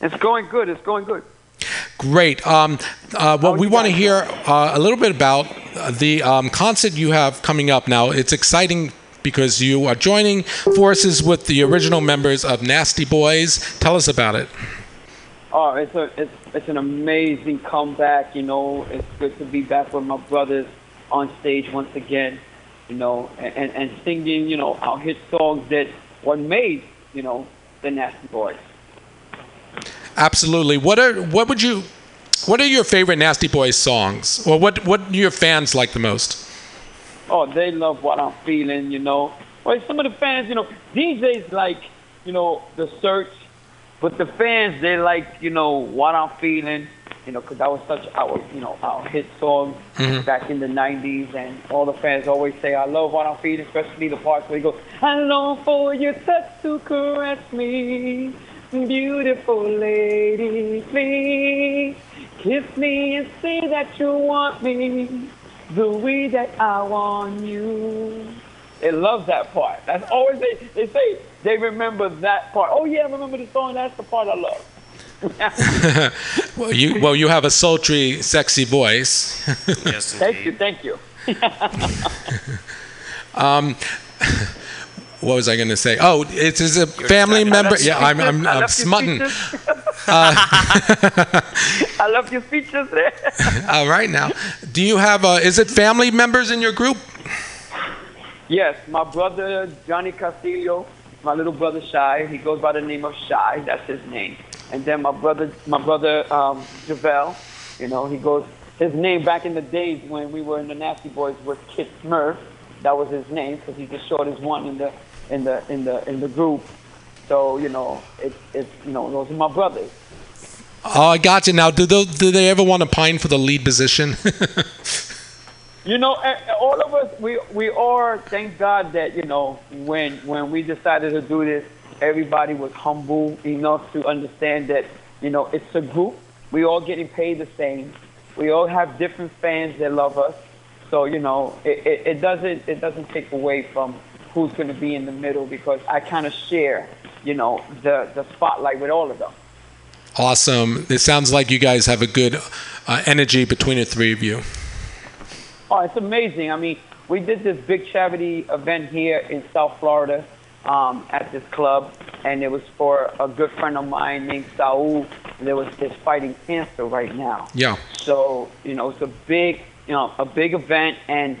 It's going good. It's going good. Great. Um, uh, well, we want to hear uh, a little bit about the um, concert you have coming up now. It's exciting because you are joining forces with the original members of Nasty Boys. Tell us about it. Oh, it's a it's it's an amazing comeback. You know, it's good to be back with my brothers on stage once again. You know, and and, and singing you know our hit songs that what made you know the Nasty Boys. Absolutely. What are what would you what are your favorite Nasty Boys songs? Or what what do your fans like the most? Oh, they love what I'm feeling. You know, well, some of the fans, you know, DJs like you know the search, but the fans they like you know what I'm feeling. You know, because that was such our you know our hit song mm-hmm. back in the '90s, and all the fans always say, "I love what I'm feeling," especially the parts where he goes, "I long for your touch to caress me, beautiful lady, please kiss me and say that you want me." The way that I want you. They love that part. That's always they, they say they remember that part. Oh yeah, I remember the song. That's the part I love. Well, you well you have a sultry, sexy voice. Yes, Thank you, thank you. Um, what was I going to say? Oh, it is a family member. Yeah, I'm I'm, I'm smutting. speeches. I love your speeches there. All right now, do you have? Uh, is it family members in your group? yes, my brother Johnny Castillo, my little brother Shy. He goes by the name of Shy. That's his name. And then my brother, my brother um, Javel, You know, he goes. His name back in the days when we were in the Nasty Boys was Kid Smurf. That was his name because he's the shortest one in the in the in the in the group. So you know, it's it's you know those are my brothers. Oh, I got you. Now, do those, do they ever want to pine for the lead position? You know, eh, eh, all of us, we we are. Thank God that you know when when we decided to do this, everybody was humble enough to understand that you know it's a group. We all getting paid the same. We all have different fans that love us. So you know, it, it, it doesn't it doesn't take away from who's going to be in the middle because I kind of share, you know, the the spotlight with all of them. awesome. It sounds like you guys have a good uh, energy between the three of you. Oh, it's amazing. I mean, we did this big charity event here in South Florida um, at this club, and it was for a good friend of mine named Saul. That was is fighting cancer right now. Yeah. So you know, it's a big, you know, a big event, and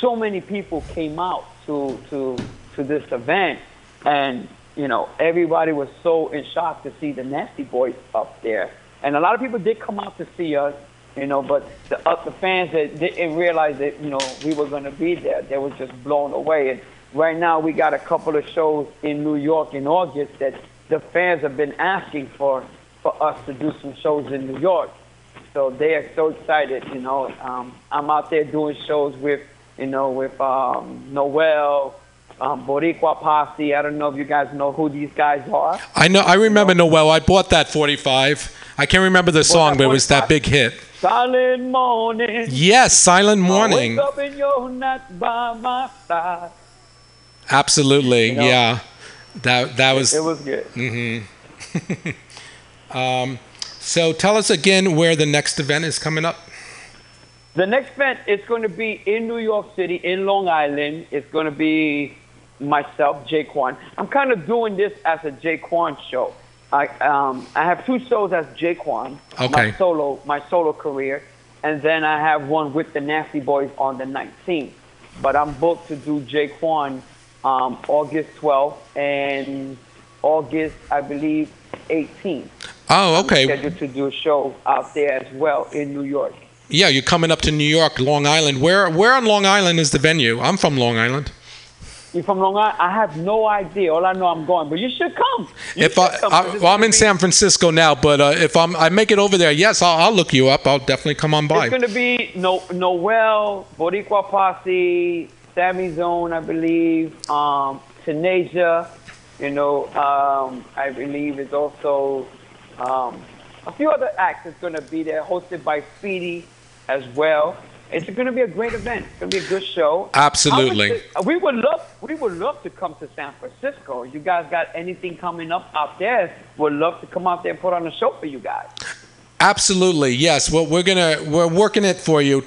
so many people came out to to to this event, and you know, everybody was so in shock to see the Nasty Boys up there, and a lot of people did come out to see us, you know, but the uh, the fans that didn't realize that you know we were going to be there, they were just blown away. And right now, we got a couple of shows in New York in August that the fans have been asking for for us to do some shows in New York. So they are so excited, you know. Um, I'm out there doing shows with, you know, with um, Noel, um, Boricua Posse. I don't know if you guys know who these guys are. I know. I remember Noel. I bought that 45. I can't remember the song, but it was that big hit. Silent morning. Yes, Silent Morning. Wake up and you're not by my side. Absolutely. You know, yeah. That that was. It was good. hmm um, so tell us again where the next event is coming up. The next event is going to be in New York City, in Long Island. It's going to be myself, Jaquan. I'm kind of doing this as a Jaquan show. I um, I have two shows as Jaquan, Okay. my solo my solo career, and then I have one with the Nasty Boys on the 19th. But I'm booked to do Jaquan um, August 12th and August, I believe, 18th. Oh, okay. I'm scheduled to do a show out there as well in New York. Yeah, you're coming up to New York, Long Island. Where where on Long Island is the venue? I'm from Long Island. You from Long Island? I have no idea. All I know, I'm going, but you should come. You If I, should come, I 'cause it's well, I'm in be- San Francisco now, but uh, if I'm I make it over there, yes, I'll, I'll look you up. I'll definitely come on by. It's going to be no, Noel, Boricua Posse, Sammy Zone, I believe, um, Tenasia, you know, um, I believe is also um, a few other acts that's going to be there, hosted by Speedy as well. It's going to be a great event. It's going to be a good show. Absolutely. How uh, We would love, we would love to come to San Francisco. You guys got anything coming up out there? Would love to come out there and put on a show for you guys. Absolutely, yes. Well, we're gonna we're working it for you.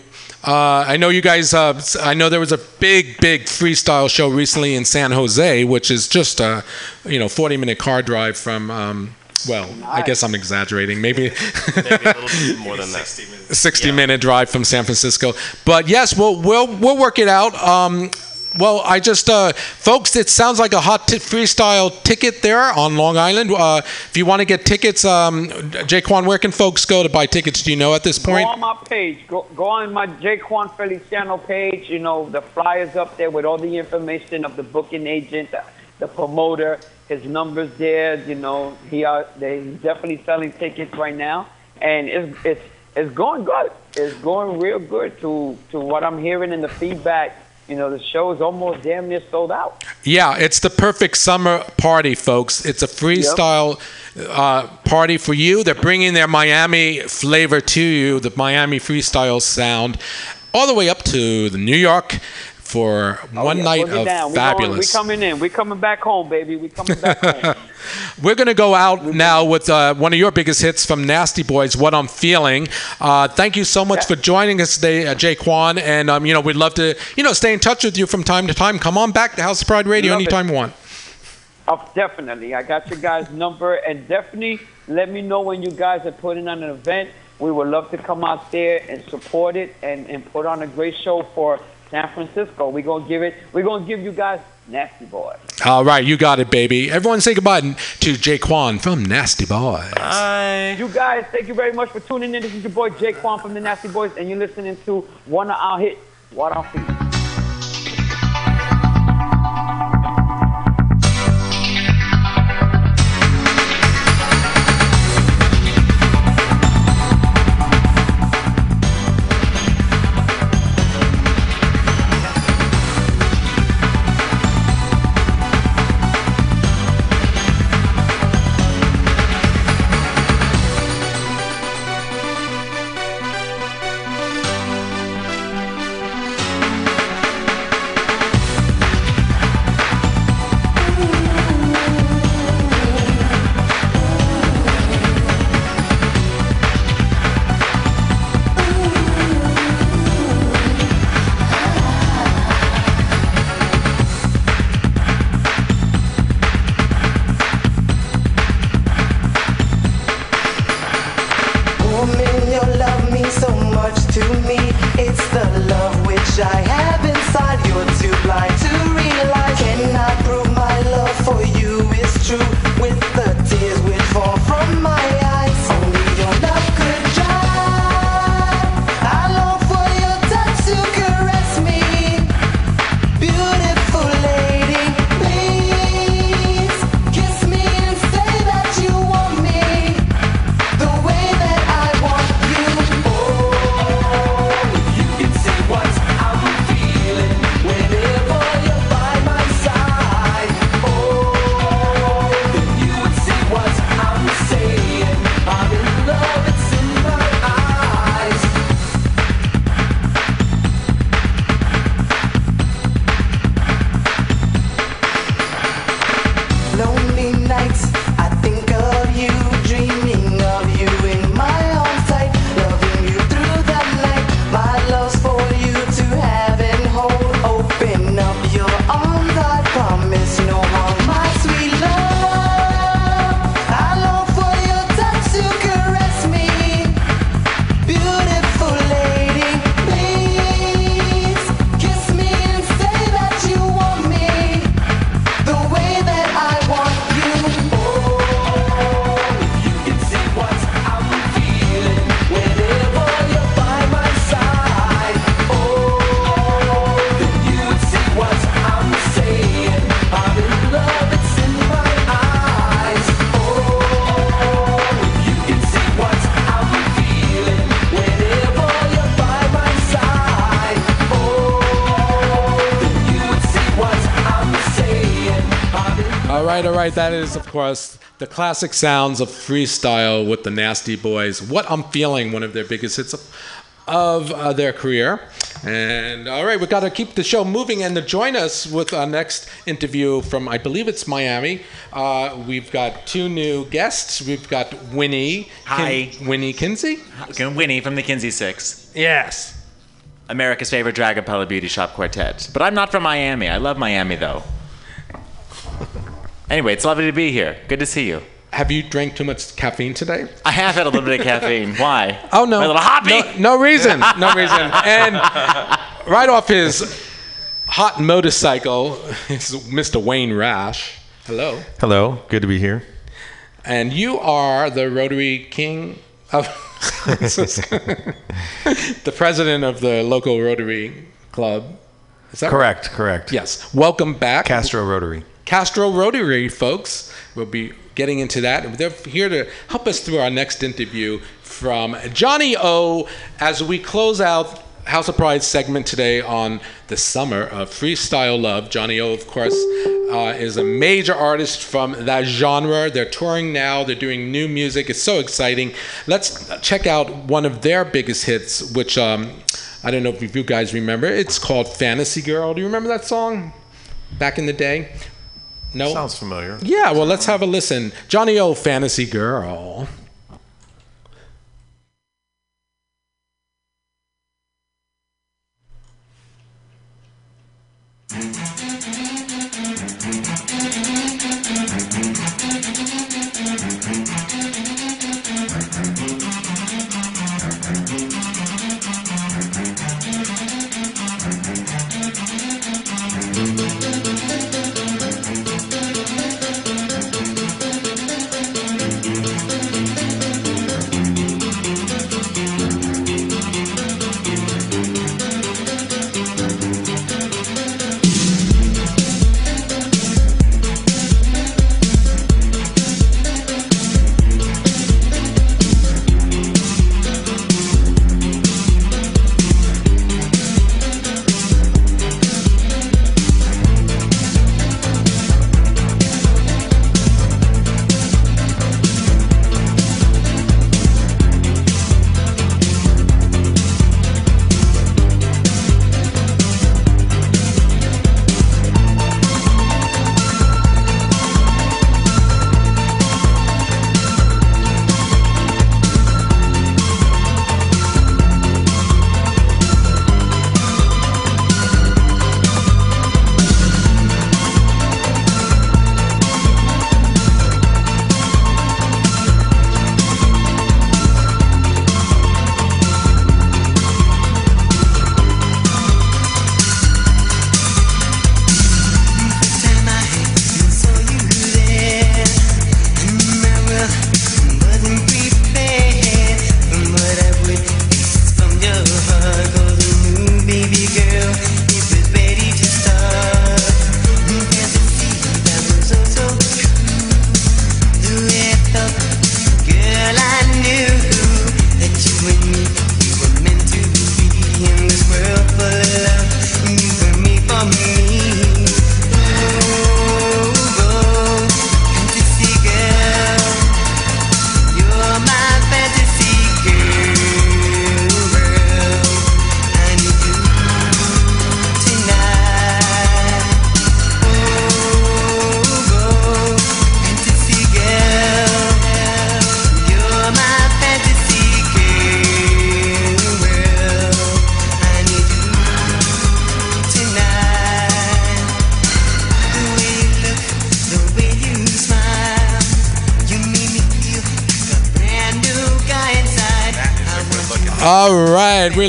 Uh, I know you guys. Uh, s- I know there was a big, big freestyle show recently in San Jose, which is just a you know 40 minute car drive from. Um, well, I guess I'm exaggerating. Maybe Maybe a little bit more than that. 60 minute drive from San Francisco. But yes, we'll we'll we'll work it out. Um, well, I just, uh, folks, it sounds like a hot t- freestyle ticket there on Long Island. Uh, if you want to get tickets, um, Jaquan, where can folks go to buy tickets? Do you know at this point? Go on my page. Go, go on my Jaquan Feliciano page. You know, the flyers up there with all the information of the booking agent, the, the promoter, his numbers there. You know, he are, they, he's definitely selling tickets right now. And it's, it's, it's going good. It's going real good to, to what I'm hearing in the feedback. You know, the show is almost damn near sold out. Yeah, it's the perfect summer party, folks. It's a freestyle uh, party for you. They're bringing their Miami flavor to you, the Miami freestyle sound, all the way up to the New York for one Oh, Yeah, night of down. Fabulous. Going, we coming in. We're coming back home, baby. We coming back home. We're going to go out now with uh, one of your biggest hits from Nasty Boys, "What I'm Feeling." Uh, thank you so much for joining us today, uh, Jaquan, and um, you know we'd love to you know stay in touch with you from time to time. Come on back to House of Pride Radio Love it. anytime you want. Oh, definitely. I got your guys' number, and definitely let me know when you guys are putting on an event. We would love to come out there and support it and, and put on a great show for San Francisco. We're gonna give it. We're gonna give you guys Nasty Boy. All right, you got it, baby. Everyone say goodbye to Jaquan from Nasty Boys. You guys, thank you very much for tuning in. This is your boy Jaquan from the Nasty Boys, and you're listening to one of our hits, What I'm Feeling. Right. That is, of course, the classic sounds of freestyle with the Nasty Boys. What I'm Feeling, one of their biggest hits of, of uh, their career. And all right, we've got to keep the show moving. And to join us with our next interview from, I believe it's Miami, uh, we've got two new guests. We've got Winnie. Hi. Winnie Kinsey? Winnie from the Kinsey Sicks. Yes. America's favorite Dragapella beauty shop quartet. But I'm not from Miami. I love Miami though. Anyway, it's lovely to be here. Good to see you. Have you drank too much caffeine today? I have had a little bit of caffeine. Why? Oh no! My little hoppy. No, no reason. No reason. And right off his hot motorcycle is Mr. Wayne Rash. Hello. Hello, good to be here. And you are the Rotary King of the president of the local Rotary Club. Is that Correct, correct. Yes. Welcome back. Castro Rotary. Castro Rotary, folks. We'll be getting into that. They're here to help us through our next interview from Johnny O as we close out House of Pride segment today on the summer of freestyle love. Johnny O, of course, uh, is a major artist from that genre. They're touring now. They're doing new music. It's so exciting. Let's check out one of their biggest hits, which um, I don't know if you guys remember. It's called Fantasy Girl. Do you remember that song back in the day? No. Sounds familiar. Yeah, well, let's have a listen. Johnny O, Fantasy Girl.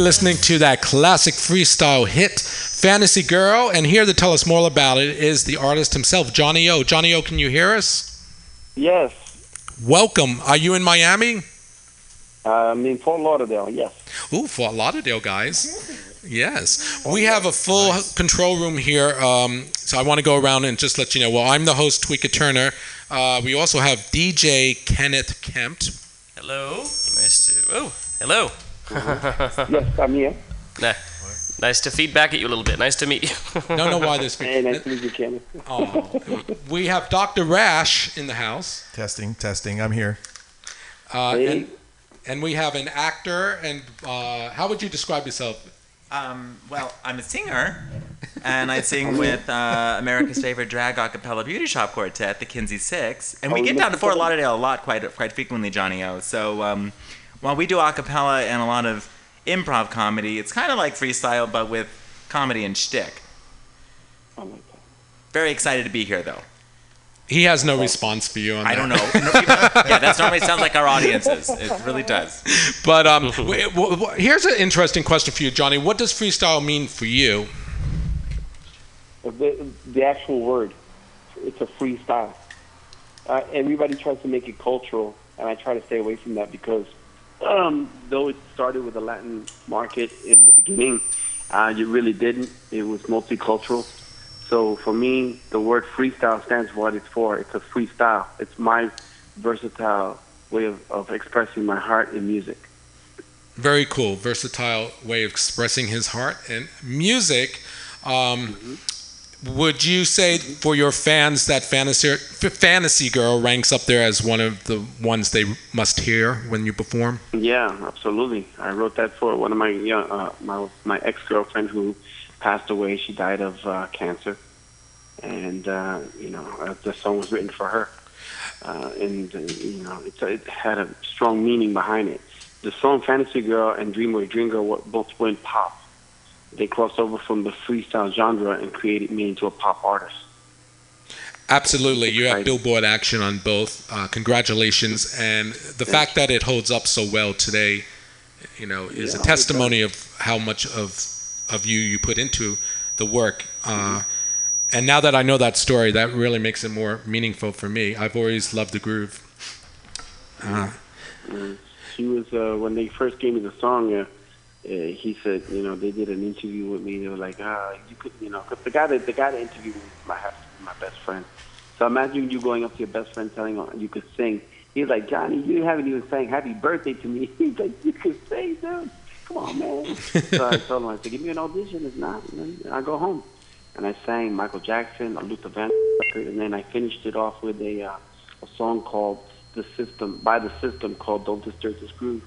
Listening to that classic freestyle hit, Fantasy Girl, and here to tell us more about it is the artist himself, Johnny O. Johnny O, can you hear us? Yes, Welcome. Are you in Miami? uh, I'm in Fort Lauderdale. Yes. Ooh, Fort Lauderdale, guys. Yes. We have a full control room here. Um, so I want to go around and just let you know. Well, I'm the host, Tweeka Turner. Uh, we also have DJ Kenneth Kemp. Hello. Nice to. Oh, hello. Yes, I'm here. Nah. Nice to feedback at you a little bit. Nice to meet you. Don't know why this. Hey, nice to meet you, Kenneth. Oh, we have Dr. Rash in the house. Testing, testing. I'm here. Uh, Hey. and, and we have an actor. And uh, how would you describe yourself? Um, well, I'm a singer, and I sing with uh, America's favorite drag a cappella beauty shop quartet, the Kinsey Sicks, and we Oh, get down to Fort. Lauderdale a lot, quite quite frequently, Johnny O. So um, while we do a cappella and a lot of improv comedy, it's kind of like freestyle, but with comedy and shtick. Oh Very excited to be here, though. He has no response for you on I that. don't know. yeah, that's normally sounds like our audiences. It really does. But um, w- w- w- here's an interesting question for you, Johnny. What does freestyle mean for you? The, the actual word, it's a freestyle. Uh, everybody tries to make it cultural, and I try to stay away from that because um, though it started with the Latin market in the beginning, uh, it really didn't. It was multicultural. So for me, the word freestyle stands for what it's for. It's a freestyle. It's my versatile way of, of expressing my heart in music. Very cool, versatile way of expressing his heart and music. Um, Would you say for your fans that fantasy fantasy girl ranks up there as one of the ones they must hear when you perform? Yeah, absolutely. I wrote that for one of my young, uh, my my ex girlfriend who passed away. She died of uh, cancer, and uh, you know uh, the song was written for her, uh, and uh, you know it's, it had a strong meaning behind it. The song "Fantasy Girl" and "Dreamboy Dream Girl" both went pop. They crossed over from the freestyle genre and created me into a pop artist. Absolutely, you have Billboard action on both. Uh, congratulations, and the fact that it holds up so well today, you know, is Yeah, a testimony of how much of of you you put into the work. Uh, and now that I know that story, that really makes it more meaningful for me. I've always loved the groove. Uh, Mm. She was uh, when they first gave me the song. He said, you know, they did an interview with me. They were like, ah, you could, you know, 'cause the guy that the guy that interviewed me be my best friend. So imagine you going up to your best friend telling him you could sing. He's like, Johnny, you haven't even sang Happy Birthday to me. He's like, you could sing, dude. Come on, man. so I told him, I said, give me an audition. If not, then I go home. And I sang Michael Jackson, a Luther Vandross and then I finished it off with a uh, a song called "The System" by the System called "Don't Disturb This Groove,"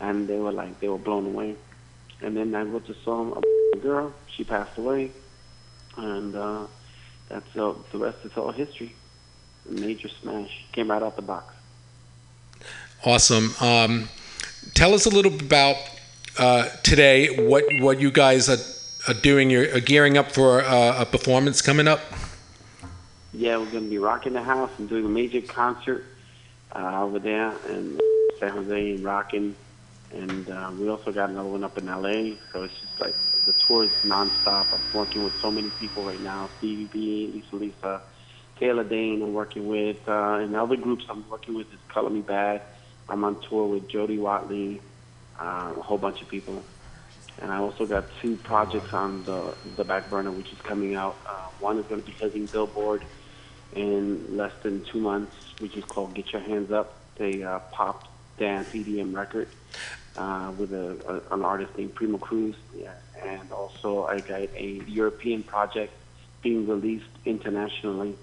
and they were like they were blown away. And then I wrote the song about a girl. She passed away, and uh, that's uh, the rest is all history. A major smash came right out the box. Awesome. Um, tell us a little about uh, today. What what you guys are, are doing? You're are gearing up for uh, a performance coming up. Yeah, we're going to be rocking the house and doing a major concert uh, over there in San Jose and rocking. And uh, we also got another one up in LA. So it's just like the tour is nonstop. I'm working with so many people right now Stevie B, Lisa Lisa, Taylor Dayne, I'm working with. Uh, and other groups I'm working with is Color Me Badd. I'm on tour with Jody Watley, uh, a whole bunch of people. And I also got two projects on the the back burner, which is coming out. Uh, one is going to be hitting Billboard in less than two months, which is called "Get Your Hands Up," a uh, pop dance EDM record uh, with a, a an artist named Primo Cruz. Yeah. And also, I got a European project being released internationally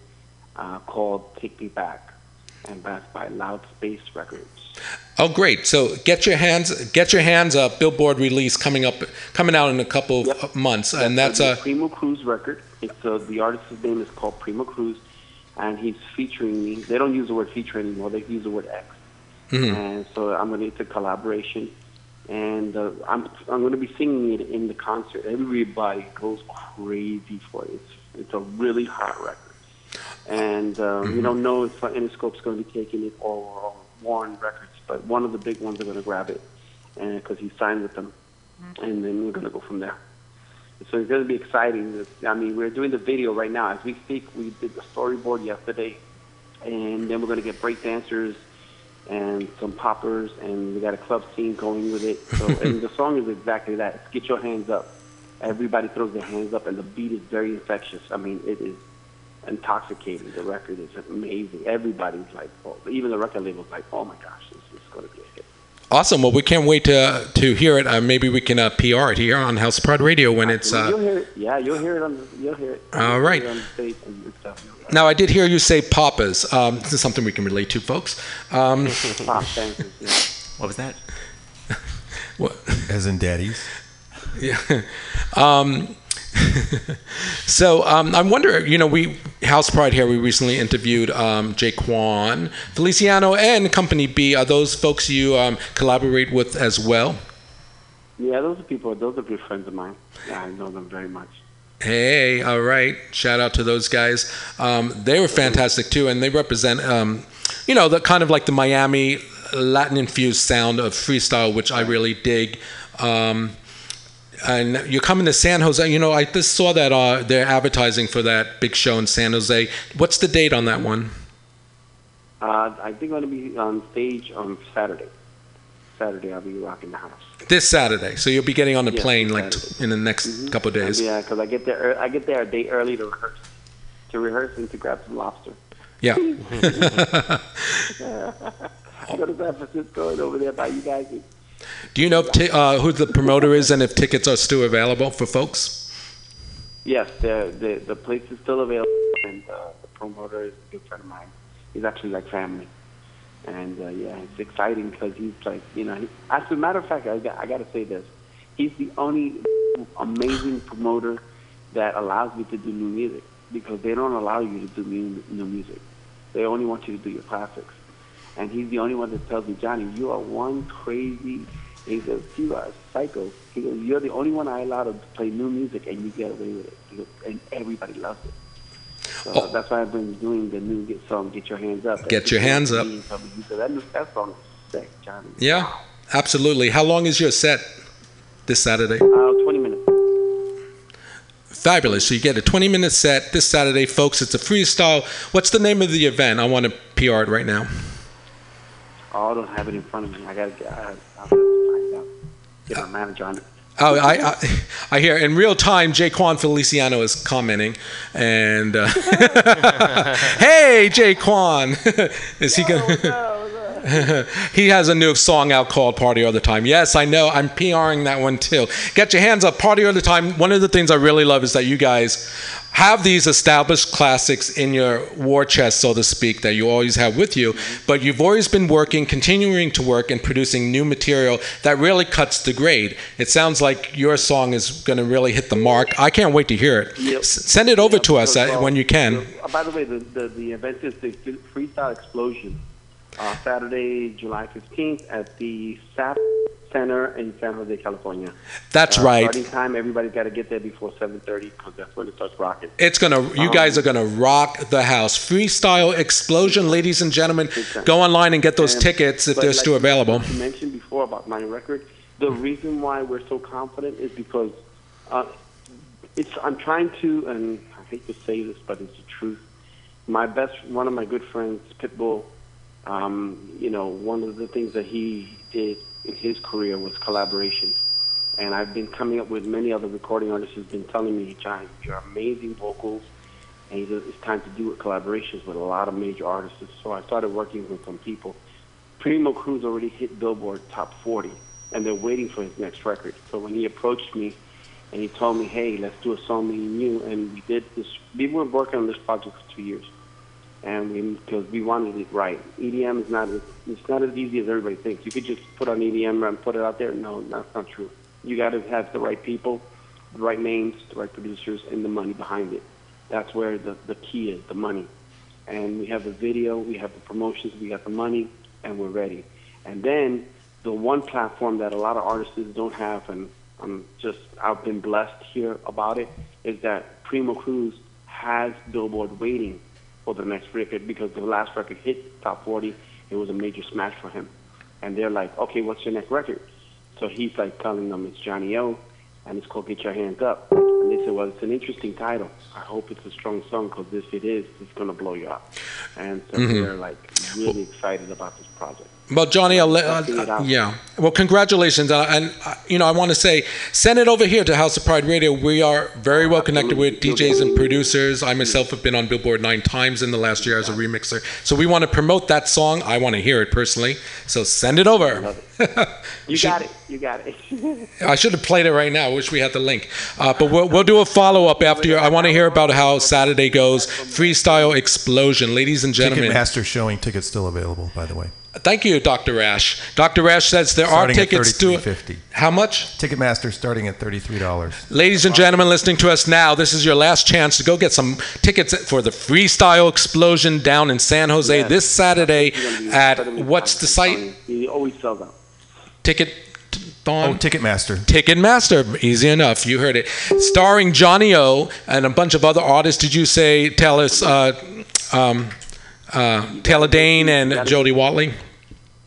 uh, called "Take Me Back," and that's by Loud Space Records. Oh, great! So get your hands get your hands up. Billboard release coming up, coming out in a couple of months, and that's a Primo Cruz record. It's uh, the artist's name is called Primo Cruz, and he's featuring me. They don't use the word feature anymore; they use the word X. Mhm. And so I'm gonna it's a collaboration, and uh, I'm I'm gonna be singing it in the concert. Everybody goes crazy for it. It's it's a really hot record, and uh, we don't know if uh, Interscope's gonna be taking it or, or Warner Records, but one of the big ones are gonna grab it. and because he signed with them, and then we're gonna go from there. So it's gonna be exciting. I mean, we're doing the video right now as we speak. We did the storyboard yesterday, and then we're gonna get break dancers and some poppers, and we got a club scene going with it. So, and the song is exactly that. It's get your hands up. Everybody throws their hands up, and the beat is very infectious. I mean, it is intoxicating. The record is amazing. Everybody's like, oh, even the record label's like, oh my gosh, this is going to be a hit. Awesome. Well, we can't wait to to hear it. Uh, maybe we can uh, PR it here on House Prod Radio when it's. you'll Uh, hear it. Yeah, you'll hear it on. You'll hear it. All You'll hear it on the stage and stuff. now, I did hear you say papas. Um, this is something we can relate to, folks. Um, Pop dancers, yeah. What was that? What? As in daddies. Yeah. Um, so um, I wonder, you know, we House Pride here. We recently interviewed um, Jaquan Feliciano and Company B. Are those folks you um, collaborate with as well? Yeah, those are people. Those are good friends of mine. Yeah, I know them very much. Hey, all right. Shout out to those guys. Um, they were fantastic too, and they represent, um, you know, the kind of like the Miami Latin infused sound of freestyle, which I really dig. Um, and you're coming to San Jose. You know, I just saw that uh, they're advertising for that big show in San Jose. What's the date on that one? Uh, I think I'm going to be on stage on Saturday. Saturday, I'll be rocking the house. This Saturday. So you'll be getting on the plane like Saturday. in the next couple of days. Yeah, because I get there. ear- I get there a day early to rehearse, to rehearse and to grab some lobster. Yeah. I go to San Francisco and over there by you guys. Do you know ti- uh, who the promoter is and if tickets are still available for folks? Yes, the the the place is still available, and uh, the promoter is a good friend of mine. He's actually like family, and uh, yeah, it's exciting because he's like you know. He, as a matter of fact, I got, I got to say this: he's the only amazing promoter that allows me to do new music because they don't allow you to do new new music. They only want you to do your classics, and he's the only one that tells me, Johnny, you are one crazy. He goes, you are a psycho. He goes, you're the only one I allow to play new music, and you get away with it. Goes, and everybody loves it. So that's why I've been doing the new get song, "Get Your Hands Up." Get Your Hands Up. Me, he said, that, that song is sick, Johnny. Yeah, absolutely. How long is your set this Saturday? Uh, 20 minutes. Fabulous. So you get a 20 minute set this Saturday, folks. It's a freestyle. What's the name of the event? I want to PR it right now. Oh, I don't have it in front of me. I gotta get. I, I'll have to. Get my manager on it. Oh, I, I, I hear in real time Jaquan Feliciano is commenting, and uh, hey, Jaquan, is he gonna? he has a new song out called "Party All the Time." Yes, I know. I'm PRing that one too. Get your hands up, "Party All the Time." One of the things I really love is that you guys have these established classics in your war chest, so to speak, that you always have with you, but you've always been working, continuing to work, and producing new material that really cuts the grade. It sounds like your song is going to really hit the mark. I can't wait to hear it. Yep. S- send it over to us Because, uh, well, when you can. Uh, by the way, the, the, the event is the Freestyle Explosion, uh, Saturday, July 15th at the SAP Center in San Jose, California. That's Uh, right. Starting time, everybody's got to get there before 7:30 because that's when it starts rocking. It's gonna. You Um, guys are gonna rock the house. Freestyle explosion, ladies and gentlemen. Go online and get those And- tickets if they're like still available. You mentioned before about my record. The reason why we're so confident is because uh, it's. I'm trying to, and I hate to say this, but it's the truth. My best, one of my good friends, Pitbull. Um, you know, one of the things that he did in his career was collaborations. And I've been coming up with many other recording artists who've been telling me, John, you're amazing vocals, and says, it's time to do collaborations with a lot of major artists. So I started working with some people. Primo Cruz already hit Billboard top 40, and they're waiting for his next record. So when he approached me and he told me, hey, let's do a song, me and you, and we did this. We were working on this project for two years, and we because we wanted it right. EDM is not as, it's not as easy as everybody thinks. You could just put on EDM and put it out there. No, that's not true. You got to have the right people, the right names, the right producers, and the money behind it. That's where the, the key is, the money. And we have the video, we have the promotions, we got the money, and we're ready. And then the one platform that a lot of artists don't have, and I'm just I've been blessed here about it, is that Primo Cruz has Billboard waiting for the next record because the last record hit top 40. It was a major smash for him, and they're like, okay, what's your next record? So he's like telling them it's Johnny O, and it's called Get Your Hands Up. And they said, well, it's an interesting title. I hope it's a strong song because if it is, it's gonna blow you up. And so Mhm. they're like really excited about this project. Well, Johnny, I'll let, Testing it uh, out. yeah. Well, congratulations, uh, and uh, you know I want to say, send it over here to House of Pride Radio. We are very well connected with DJs and producers. I myself have been on Billboard nine times in the last year as a remixer, so we want to promote that song. I want to hear it personally, so send it over. You got it. You got it. I should have played it right now. I wish we had the link. Uh, but we'll, we'll do a follow up after. Your, I want to hear about how Saturday goes. Freestyle explosion, ladies and gentlemen. Ticketmaster showing tickets still available, by the way. Thank you, Dr. Rash. Dr. Rash says there Starting are at tickets to. $33.50. How much? Ticketmaster starting at thirty-three dollars. Ladies and gentlemen listening to us now, this is your last chance to go get some tickets for the Freestyle Explosion down in San Jose Yes. this Saturday at what's the site? He always sells out. Ticket. Oh, Ticketmaster. Ticketmaster, easy enough. You heard it. Starring Johnny O and a bunch of other artists. Did you say tell us uh, um, uh, Taylor Dayne and Jody Watley?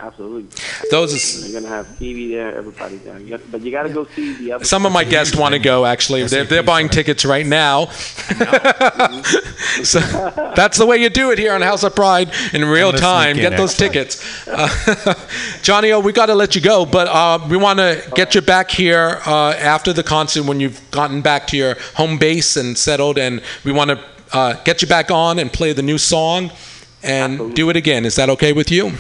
Absolutely. Those is- You're gonna have Stevie there, everybody there. You got- but you got to go see the other. Some of my guests want to go. Actually, they're, they're buying tickets right now. so that's the way you do it here on House of Pride in real time. Get those tickets, uh, Johnny. O, we got to let you go, but uh, we want to get you back here uh, after the concert when you've gotten back to your home base and settled, and we want to uh, get you back on and play the new song and do it again. Is that okay with you?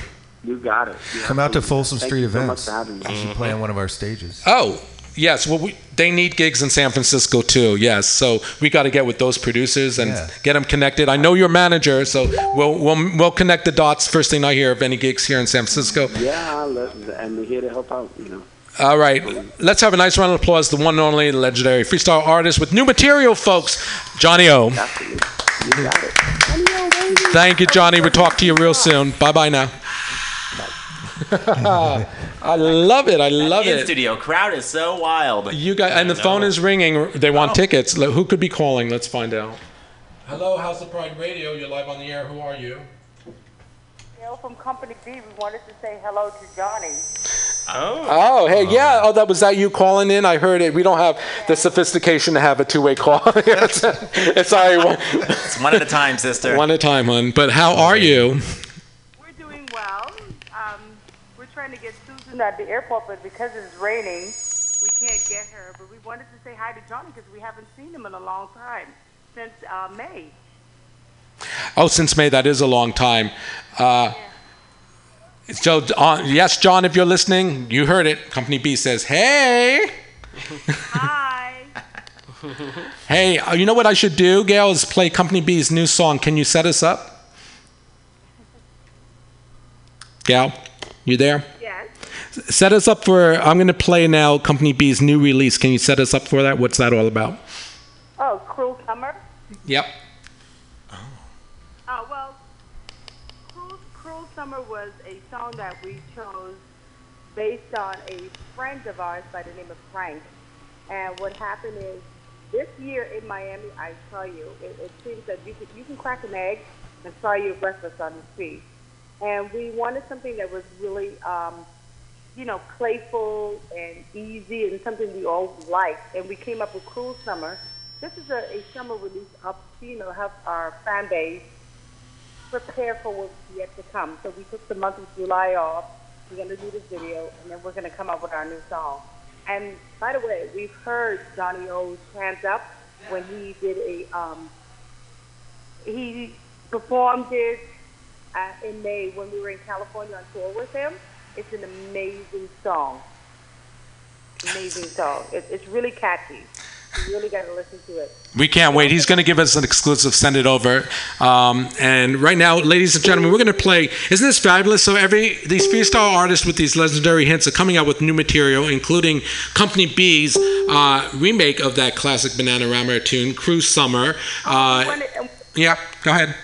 You got it. You Come out to absolutely- Folsom Thank Street you so much events. for having me. You should play on one of our stages. Oh, yes. Well, we, they need gigs in San Francisco too. Yes. So we got to get with those producers and Yeah. get them connected. I know your manager, so we'll, we'll we'll connect the dots first thing I hear of any gigs here in San Francisco. Yeah, and we're here to help out. You know. All right. Let's have a nice round of applause. The one and only legendary freestyle artist with new material, folks, Johnny O. You got it. Thank you, Johnny. We'll talk to you real soon. Bye bye now. I love it. I love in it. studio crowd is so wild. You guys, and the phone is ringing. They want oh. tickets. Who could be calling? Let's find out. Hello, House of Pride Radio. You're live on the air. Who are you? Gail from Company B, we wanted to say hello to Johnny. Oh, Oh, hey, yeah. Oh, that was that you calling in. I heard it. We don't have the sophistication to have a two-way call. it's, it's sorry, one, It's one at a time, sister. one at a time, hon. But how are you? We're doing well. Um, we're trying to get Susan at the airport, but because it's raining, we can't get her. But we wanted to say hi to Johnny because we haven't seen him in a long time, since uh, May. Oh, since May, that is a long time. Uh, so, uh, yes, John, if you're listening, you heard it. Company B says, "Hey." Hi. Hey, uh, you know what I should do, Gail? Is play Company B's new song. Can you set us up? Gal, you there? Yes. Set us up for. I'm going to play now Company B's new release. Can you set us up for that? What's that all about? Oh, Cruel Summer. Yep. oh Uh, well, Cruel, Cruel Summer was a song that we chose based on a friend of ours by the name of Frank. And what happened is, this year in Miami, I tell you, it, it seems that you can, you can crack an egg and fry your breakfast on the street. And we wanted something that was really, um, you know, playful and easy and something we all liked. And we came up with Cruel Summer. This is a, a summer release up, you know, help our fan base prepare for what's yet to come. So we took the month of July off. We're going to do this video, and then we're going to come up with our new song. And by the way, we've heard Johnny O's Hands Up when he did a, um, he performed it uh, in May when we were in California on tour with him. It's an amazing song. Amazing song. It, it's really catchy. You really got to listen to it. We can't wait. He's going to give us an exclusive. Send it over. Um, and right now, ladies and gentlemen, we're going to play. Isn't this fabulous? So every these freestyle artists with these legendary hits are coming out with new material, including Company B's uh, remake of that classic Bananarama tune, "Cruel Summer." Uh, yeah, go ahead.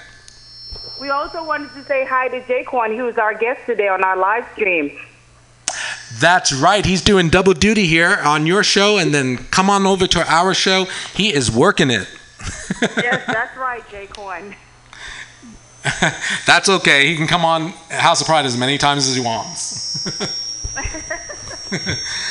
We also wanted to say hi to Jaquan, who was our guest today on our live stream. That's right. He's doing double duty here on your show, and then come on over to our show. He is working it. yes, that's right, Jaquan. That's okay. He can come on House of Pride as many times as he wants.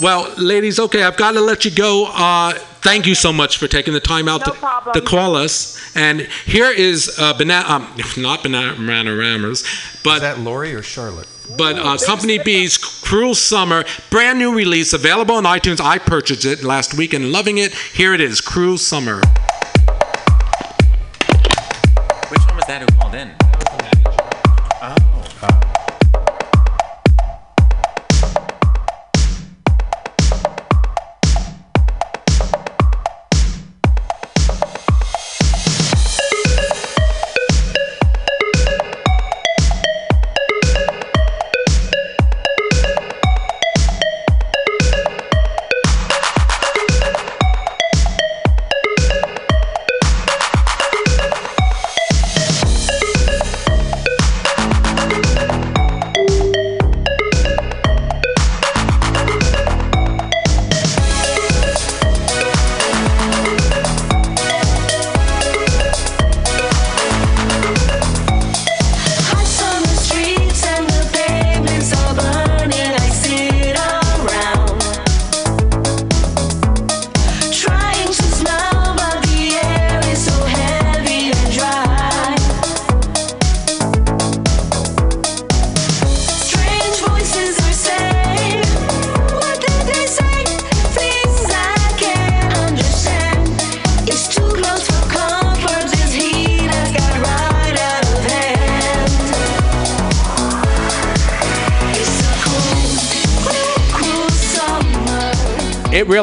Well, ladies, okay, I've got to let you go. Uh, thank you so much for taking the time out No to, problem. to call us. And here is uh, banana, um, not banana ramas, but Is that Lori or Charlotte? but uh, Company B's Cruel Summer, brand new release, available on iTunes. I purchased it last week and loving it. Here it is, Cruel Summer. Which one was that who called in?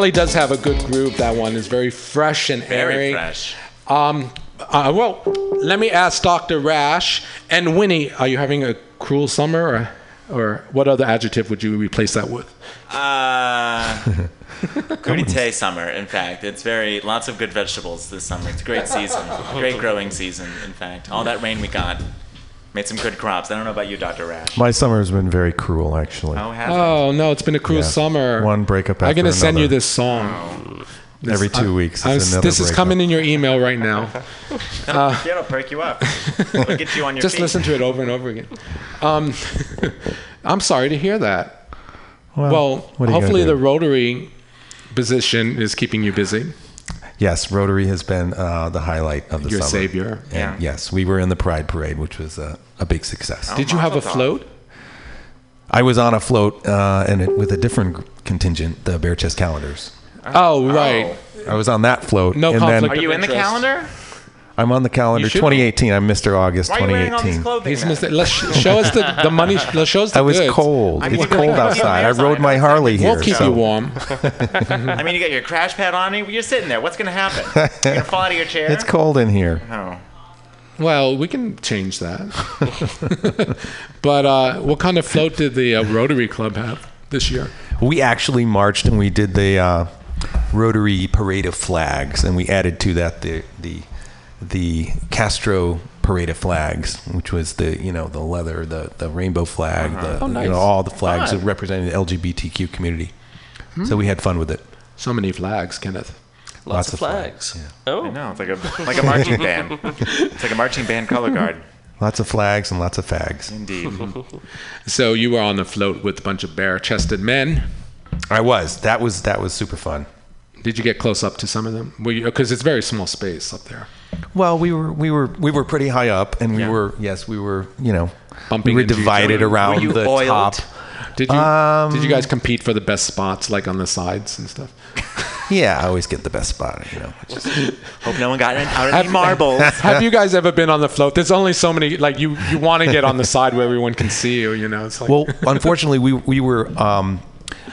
Really does have a good groove. That one is very fresh and Very airy. fresh. Um, uh, well, let me ask Dr. Rash and Winnie. Are you having a cruel summer, or, or what other adjective would you replace that with? Uh, Crudité summer, in fact. It's very, lots of good vegetables this summer. It's a great season. Great growing season, in fact. All that rain we got made some good crops. I don't know about you, Dr. Rash. My summer has been very cruel, actually. Oh, has it? Oh no, it's been a cruel Yeah. summer. One breakup after I'm gonna send you another. this song. This- Every two I- weeks, I it's was- another this is breakup. coming in your email right now. Uh, yeah, it'll perk you up. It'll get you on your Just feet. listen to it over and over again. Um, I'm sorry to hear that. Well, Well, what are you hopefully gonna the do? Rotary position is keeping you busy. Yes, Rotary has been uh, the highlight of the Your summer. savior. And Yeah. Yes, we were in the Pride Parade, which was a, a big success. Did you have a float? I was on a float uh, and it, with a different contingent, the Bare Chest Calendars. Oh, right. I was on that float. No and conflict Then Are you in the calendar? I'm on the calendar. You should 2018. I'm Mr. August. Why are you wearing all these 2018. clothing? He's then? missed. Let's sh- show us the, the money. Let's show us the I was goods. cold. I mean, it's you cold really- outside. I outside. rode my Harley here. We'll keep so- you warm. I mean, you got your crash pad on. Me. You're sitting there. What's going to happen? You're going to fall out of your chair? It's cold in here. Oh. Well, we can change that. but uh, what kind of float did the uh, Rotary Club have this year? We actually marched and we did the uh, Rotary Parade of Flags, and we added to that the the the Castro Parade of Flags, which was the you know the leather, the the rainbow flag, uh-huh. the Oh, nice. you know all the flags Fun. representing the LGBTQ community. Hmm. So we had fun with it. So many flags, Kenneth. Lots, of flags. Oh, I know. It's like a, like a marching band. It's like a marching band color guard. Lots of flags and lots of fags. Indeed. So you were on the float with a bunch of bare-chested men. I was. That was that was super fun. Did you get close up to some of them? Because it's very small space up there. Well, we were we were we were pretty high up, and we Yeah. were yes, we were you know Bumping we were into each divided other. around Were you the oiled? top. Did you Um, did you guys compete for the best spots, like on the sides and stuff? Yeah, I always get the best spot. You know, Hope no one got out of any marbles. Have you guys ever been on the float? There's only so many. Like you, you want to get on the side where everyone can see you. You know, it's like well, unfortunately, we we were um,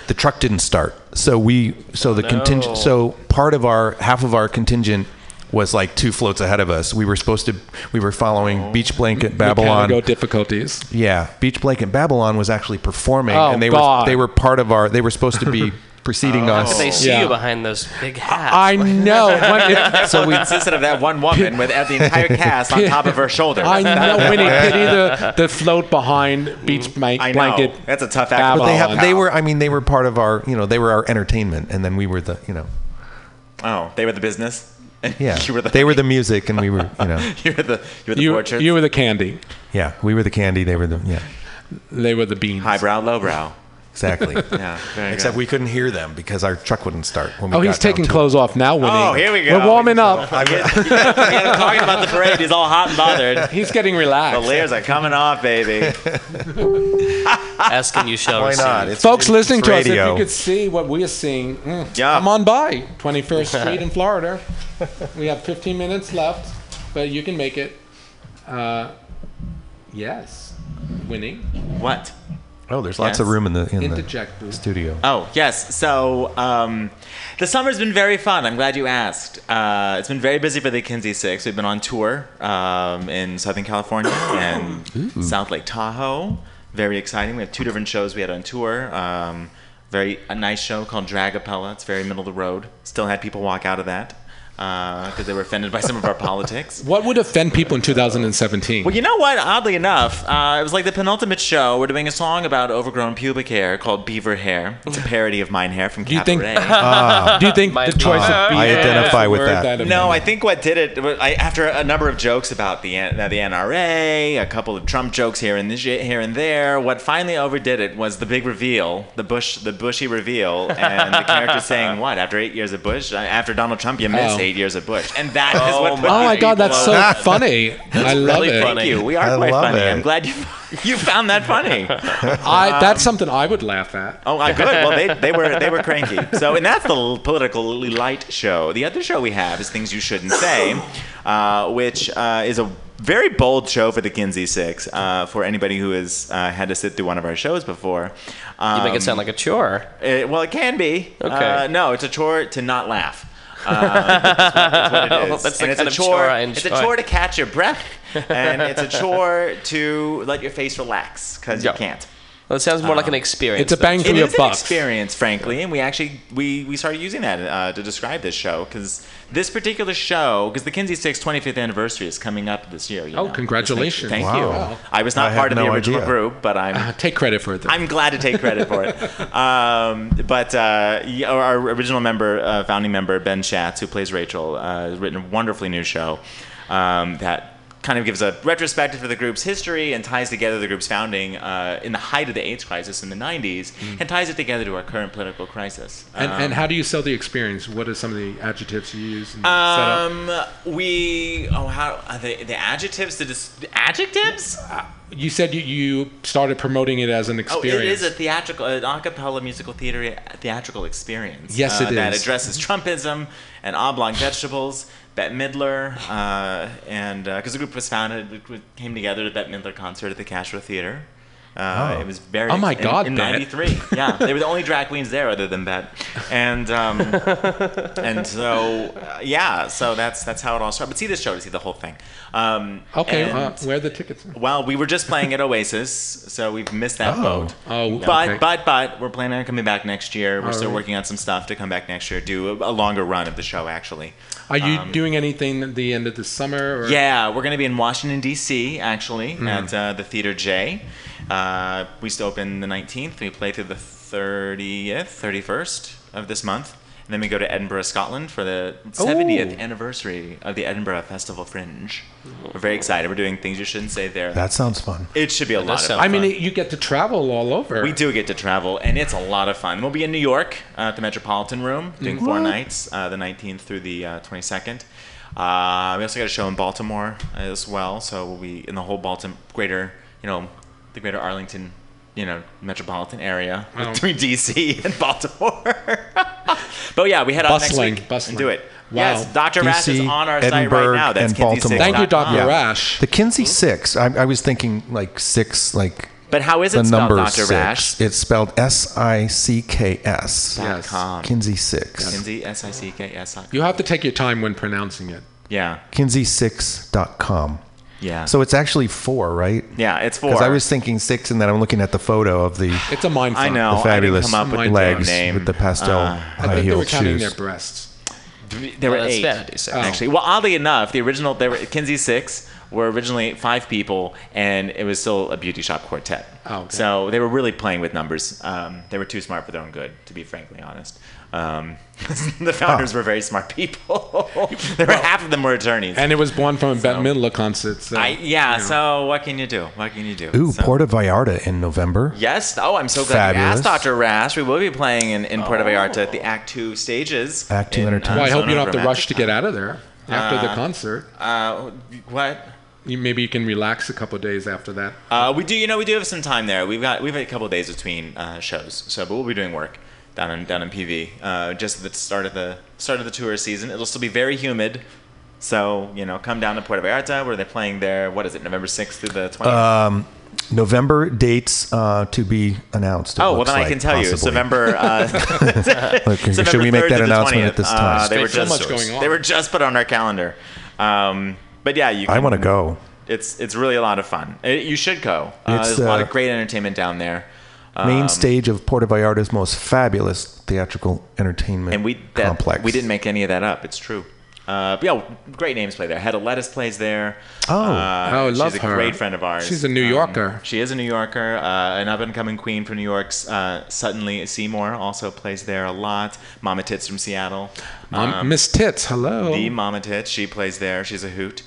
the truck didn't start, so we so the no. contingent so part of our half of our contingent was like two floats ahead of us. We were supposed to we were following oh. Beach Blanket Babylon. Mechanical difficulties. Yeah, Beach Blanket Babylon was actually performing, Oh, and they God. were they were part of our. They were supposed to be preceding How us. could they see Yeah. you behind those big hats? I know. When it- so we consisted of that one woman with the entire cast on top of her shoulder. I That- know. Winnie pity the the float behind beach mm. blank, I know. blanket. That's a tough act. But they have, they were. I mean, they were part of our. You know, they were our entertainment, and then we were the. You know, Oh, they were the business. And yeah. you were the they were the music, and we were. You know, you were the you were the You, portraits. you were the candy. yeah. We were the candy. They were the. Yeah. They were the beans. highbrow, lowbrow. Exactly. Yeah, very Except good. we couldn't hear them because our truck wouldn't start. When we Oh, he's got down taking to it. clothes off now. Oh, Winnie. Oh, here we go. We're warming up. Again, talking about the parade, he's all hot and bothered. He's getting relaxed. The layers are coming off, baby. Asking you shall Why receive. not? It's Folks it's listening to us, if radio. you could see what we are seeing, mm, Yeah. come on by 21st Street in Florida. We have 15 minutes left, but you can make it. Uh, yes, winning. What? Oh, there's lots Yes. of room in the in the Interject, studio. Oh, yes. So, um, the summer's been very fun. I'm glad you asked. Uh, it's been very busy for the Kinsey Sicks. We've been on tour um, in Southern California and South Lake Tahoe. Very exciting. We have two different shows we had on tour. Um, very a nice show called Dragapella. It's very middle of the road. Still had people walk out of that because they were offended by some of our politics. What would offend people in 2017? Well, you know what? Oddly enough, uh, it was like the penultimate show. We're doing a song about overgrown pubic hair called Beaver Hair. It's a parody of Mein Herr from Do you think? Cabaret. Ah. do you think the be. choice of Beaver I being identify with word that. no, I think what did it I, after a number of jokes about the uh, the NRA, a couple of Trump jokes here and this, here and there. What finally overdid it was the big reveal, the Bush, the Bushy reveal, and the character saying, "What after eight years of Bush? Uh, After Donald Trump, you miss Oh. Eight years of Bush," and that is what. put Oh my God, that's so over. funny. I love really it. funny. Thank you. We are I quite love funny. it. I'm glad you you found that funny. I, that's something I would laugh at. Oh, I could. Well, they, they were they were cranky. So, and that's the l- politically light show. The other show we have is Things You Shouldn't Say, uh, which uh, is a very bold show for the Kinsey Sicks. Uh, for anybody who has uh, had to sit through one of our shows before, You make Um, it sound like a chore. it- well, it can be. Okay. Uh, no, it's a chore to not laugh. Uh, that's, what, what it is. That's the and it's a chore. chore it's a chore to catch your breath, and it's a chore to let your face relax because Yeah. you can't. Well, it sounds more like an experience. It's a bang for It your is an buck. experience, frankly, and we actually we, we started using that uh, to describe this show because this particular show because the Kinsey Sicks 25th anniversary is coming up this year. you Oh, know. congratulations. Thank Wow. you. I was not I part had of the original idea. group, but I'm Uh, take credit for it. Though. I'm glad to take credit for it. Um, but uh, our original member, uh, founding member Ben Schatz, who plays Rachel, uh, has written a wonderfully new show um, that kind of gives a retrospective for the group's history and ties together the group's founding uh, in the height of the AIDS crisis in the 90s and ties it together to our current political crisis. Mm. and, Um, and how do you sell the experience? What are some of the adjectives you use? And set up? um, we oh how uh, the the adjectives the, dis- adjectives You said you, you started promoting it as an experience. Oh, it is a theatrical, an a cappella musical theater theatrical experience. Yes, uh, it That is. addresses Trumpism and oblong vegetables. Bette Midler, uh, and because the group was founded, we- came together at the Bette Midler concert at the Castro Theater. Uh, Oh. It was very. Oh my in- God, In '93, yeah, they were the only drag queens there other than Bette, and um, and so uh, yeah, so that's that's how it all started. But see this show to see the whole thing. Um, okay, uh, where are the tickets? well, we were just playing at Oasis, so we've missed that Oh. boat. Oh, but okay. but but we're planning on coming back next year. We're All still right. working on some stuff to come back next year, do a, a longer run of the show actually. Are you Um, doing anything at the end of the summer? Or? Yeah, we're going to be in Washington D.C. actually Mm. at uh, the Theater J. Uh, we still open the 19th. We play through the 30th, 31st of this month. And then we go to Edinburgh, Scotland for the 70th Ooh. anniversary of the Edinburgh Festival Fringe. We're very excited. We're doing things you shouldn't say there. That sounds fun. It should be a That lot of sound I mean, you get to travel all over. We do get to travel, and it's a lot of fun. We'll be in New York uh, at the Metropolitan Room doing four nights, uh, the 19th through the uh, 22nd. Uh, we also got a show in Baltimore as well, so we'll be in the whole Baltimore, greater, you know, the greater Arlington, you know, metropolitan area Wow. between DC and Baltimore. but yeah, we head out next week bustling. and do it. Wow. Yes, Dr. Rash is on our site right now. That's and Baltimore. Thank you, Dr. kinseysicks.com. Rash. The Kinsey hmm? Six. I, I was thinking like six, like But how is the it spelled, number Dr. six. Rash? It's spelled S I C K S. Yes. Kinsey Sicks. Kinsey, S-I-C-K-S. You have to take your time when pronouncing it. Yeah, Kinseysicks.com. yeah. So it's actually four, right? yeah, it's four. Because I was thinking six, and then I'm looking at the photo of the, It's a mind I know. the fabulous I didn't come up with legs name. with the pastel Uh, I high think they were counting their breasts. There were Well, that's eight, vanity, so- actually. Well, oddly enough, the original there were Kinsey Sicks were originally five people, and it was still a beauty shop quartet. Oh, okay. So they were really playing with numbers. Um, they were too smart for their own good, to be frankly honest. Um, the founders were very smart people. there were half of them were attorneys. And it was born from a Bette Midler concert. So, I, yeah. you know. So what can you do? What can you do? Ooh, So- Puerto Vallarta in November. Yes. Oh, I'm so glad you Fabulous. asked, Dr. Rash. We will be playing in, in Puerto Vallarta at the Act Two stages. Act Two in, Entertainment. Well, I hope you don't have to rush to get out of there after the Uh, concert. Uh, what? You, maybe you can relax a couple days after that. Uh, we do, you know, we do have some time there. We've got we've had a couple of days between uh, shows, so but we'll be doing work down in down in PV. Uh, just at the start of the start of the tour season, it'll still be very humid. So you know, come down to Puerto Vallarta where they're playing there. What is it, November sixth through the twentieth? Um, November dates uh, to be announced. Oh well, looks then I can tell you. It's. November. Uh, Okay, November should we make that to the announcement 20th. at this Uh, time? they were So just much going on. They were just put on our calendar. Um, but yeah, you. I want to go. It's it's really a lot of fun. Uh, you should go. Uh, It's, there's a lot uh, of great entertainment down there. Main Um, stage of Puerto Vallarta's most fabulous theatrical entertainment and we that, complex. we didn't make any of that up. It's true. Uh, but yeah, great names play there. Hedda Lettuce plays there. Oh. uh, Oh, love she's a her. great friend of ours. She's a New Um, Yorker. she is a New Yorker, uh, an up and coming queen from New York's uh, Suddenly Seymour also plays there a lot. Mama Tits from Seattle. Mom, Um, Miss Tits, hello. the Mama Tits, she plays there. She's a hoot.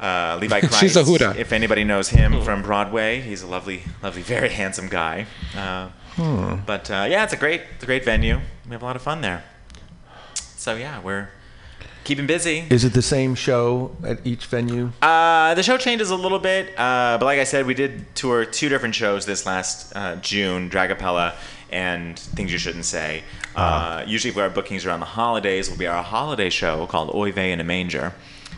Uh, Levi Kreis. She's a hooter. If anybody knows him from Broadway, he's a lovely, lovely, very handsome guy. Uh, Hmm. But uh, yeah, it's a great, it's a great venue. We have a lot of fun there. So yeah, we're keeping busy. Is it the same show at each venue? Uh, the show changes a little bit, uh, but like I said, we did tour two different shows this last uh, June, Dragapella and Things You Shouldn't Say. Uh, usually, for our bookings around the holidays, will be our holiday show called Oy Vey in a Manger,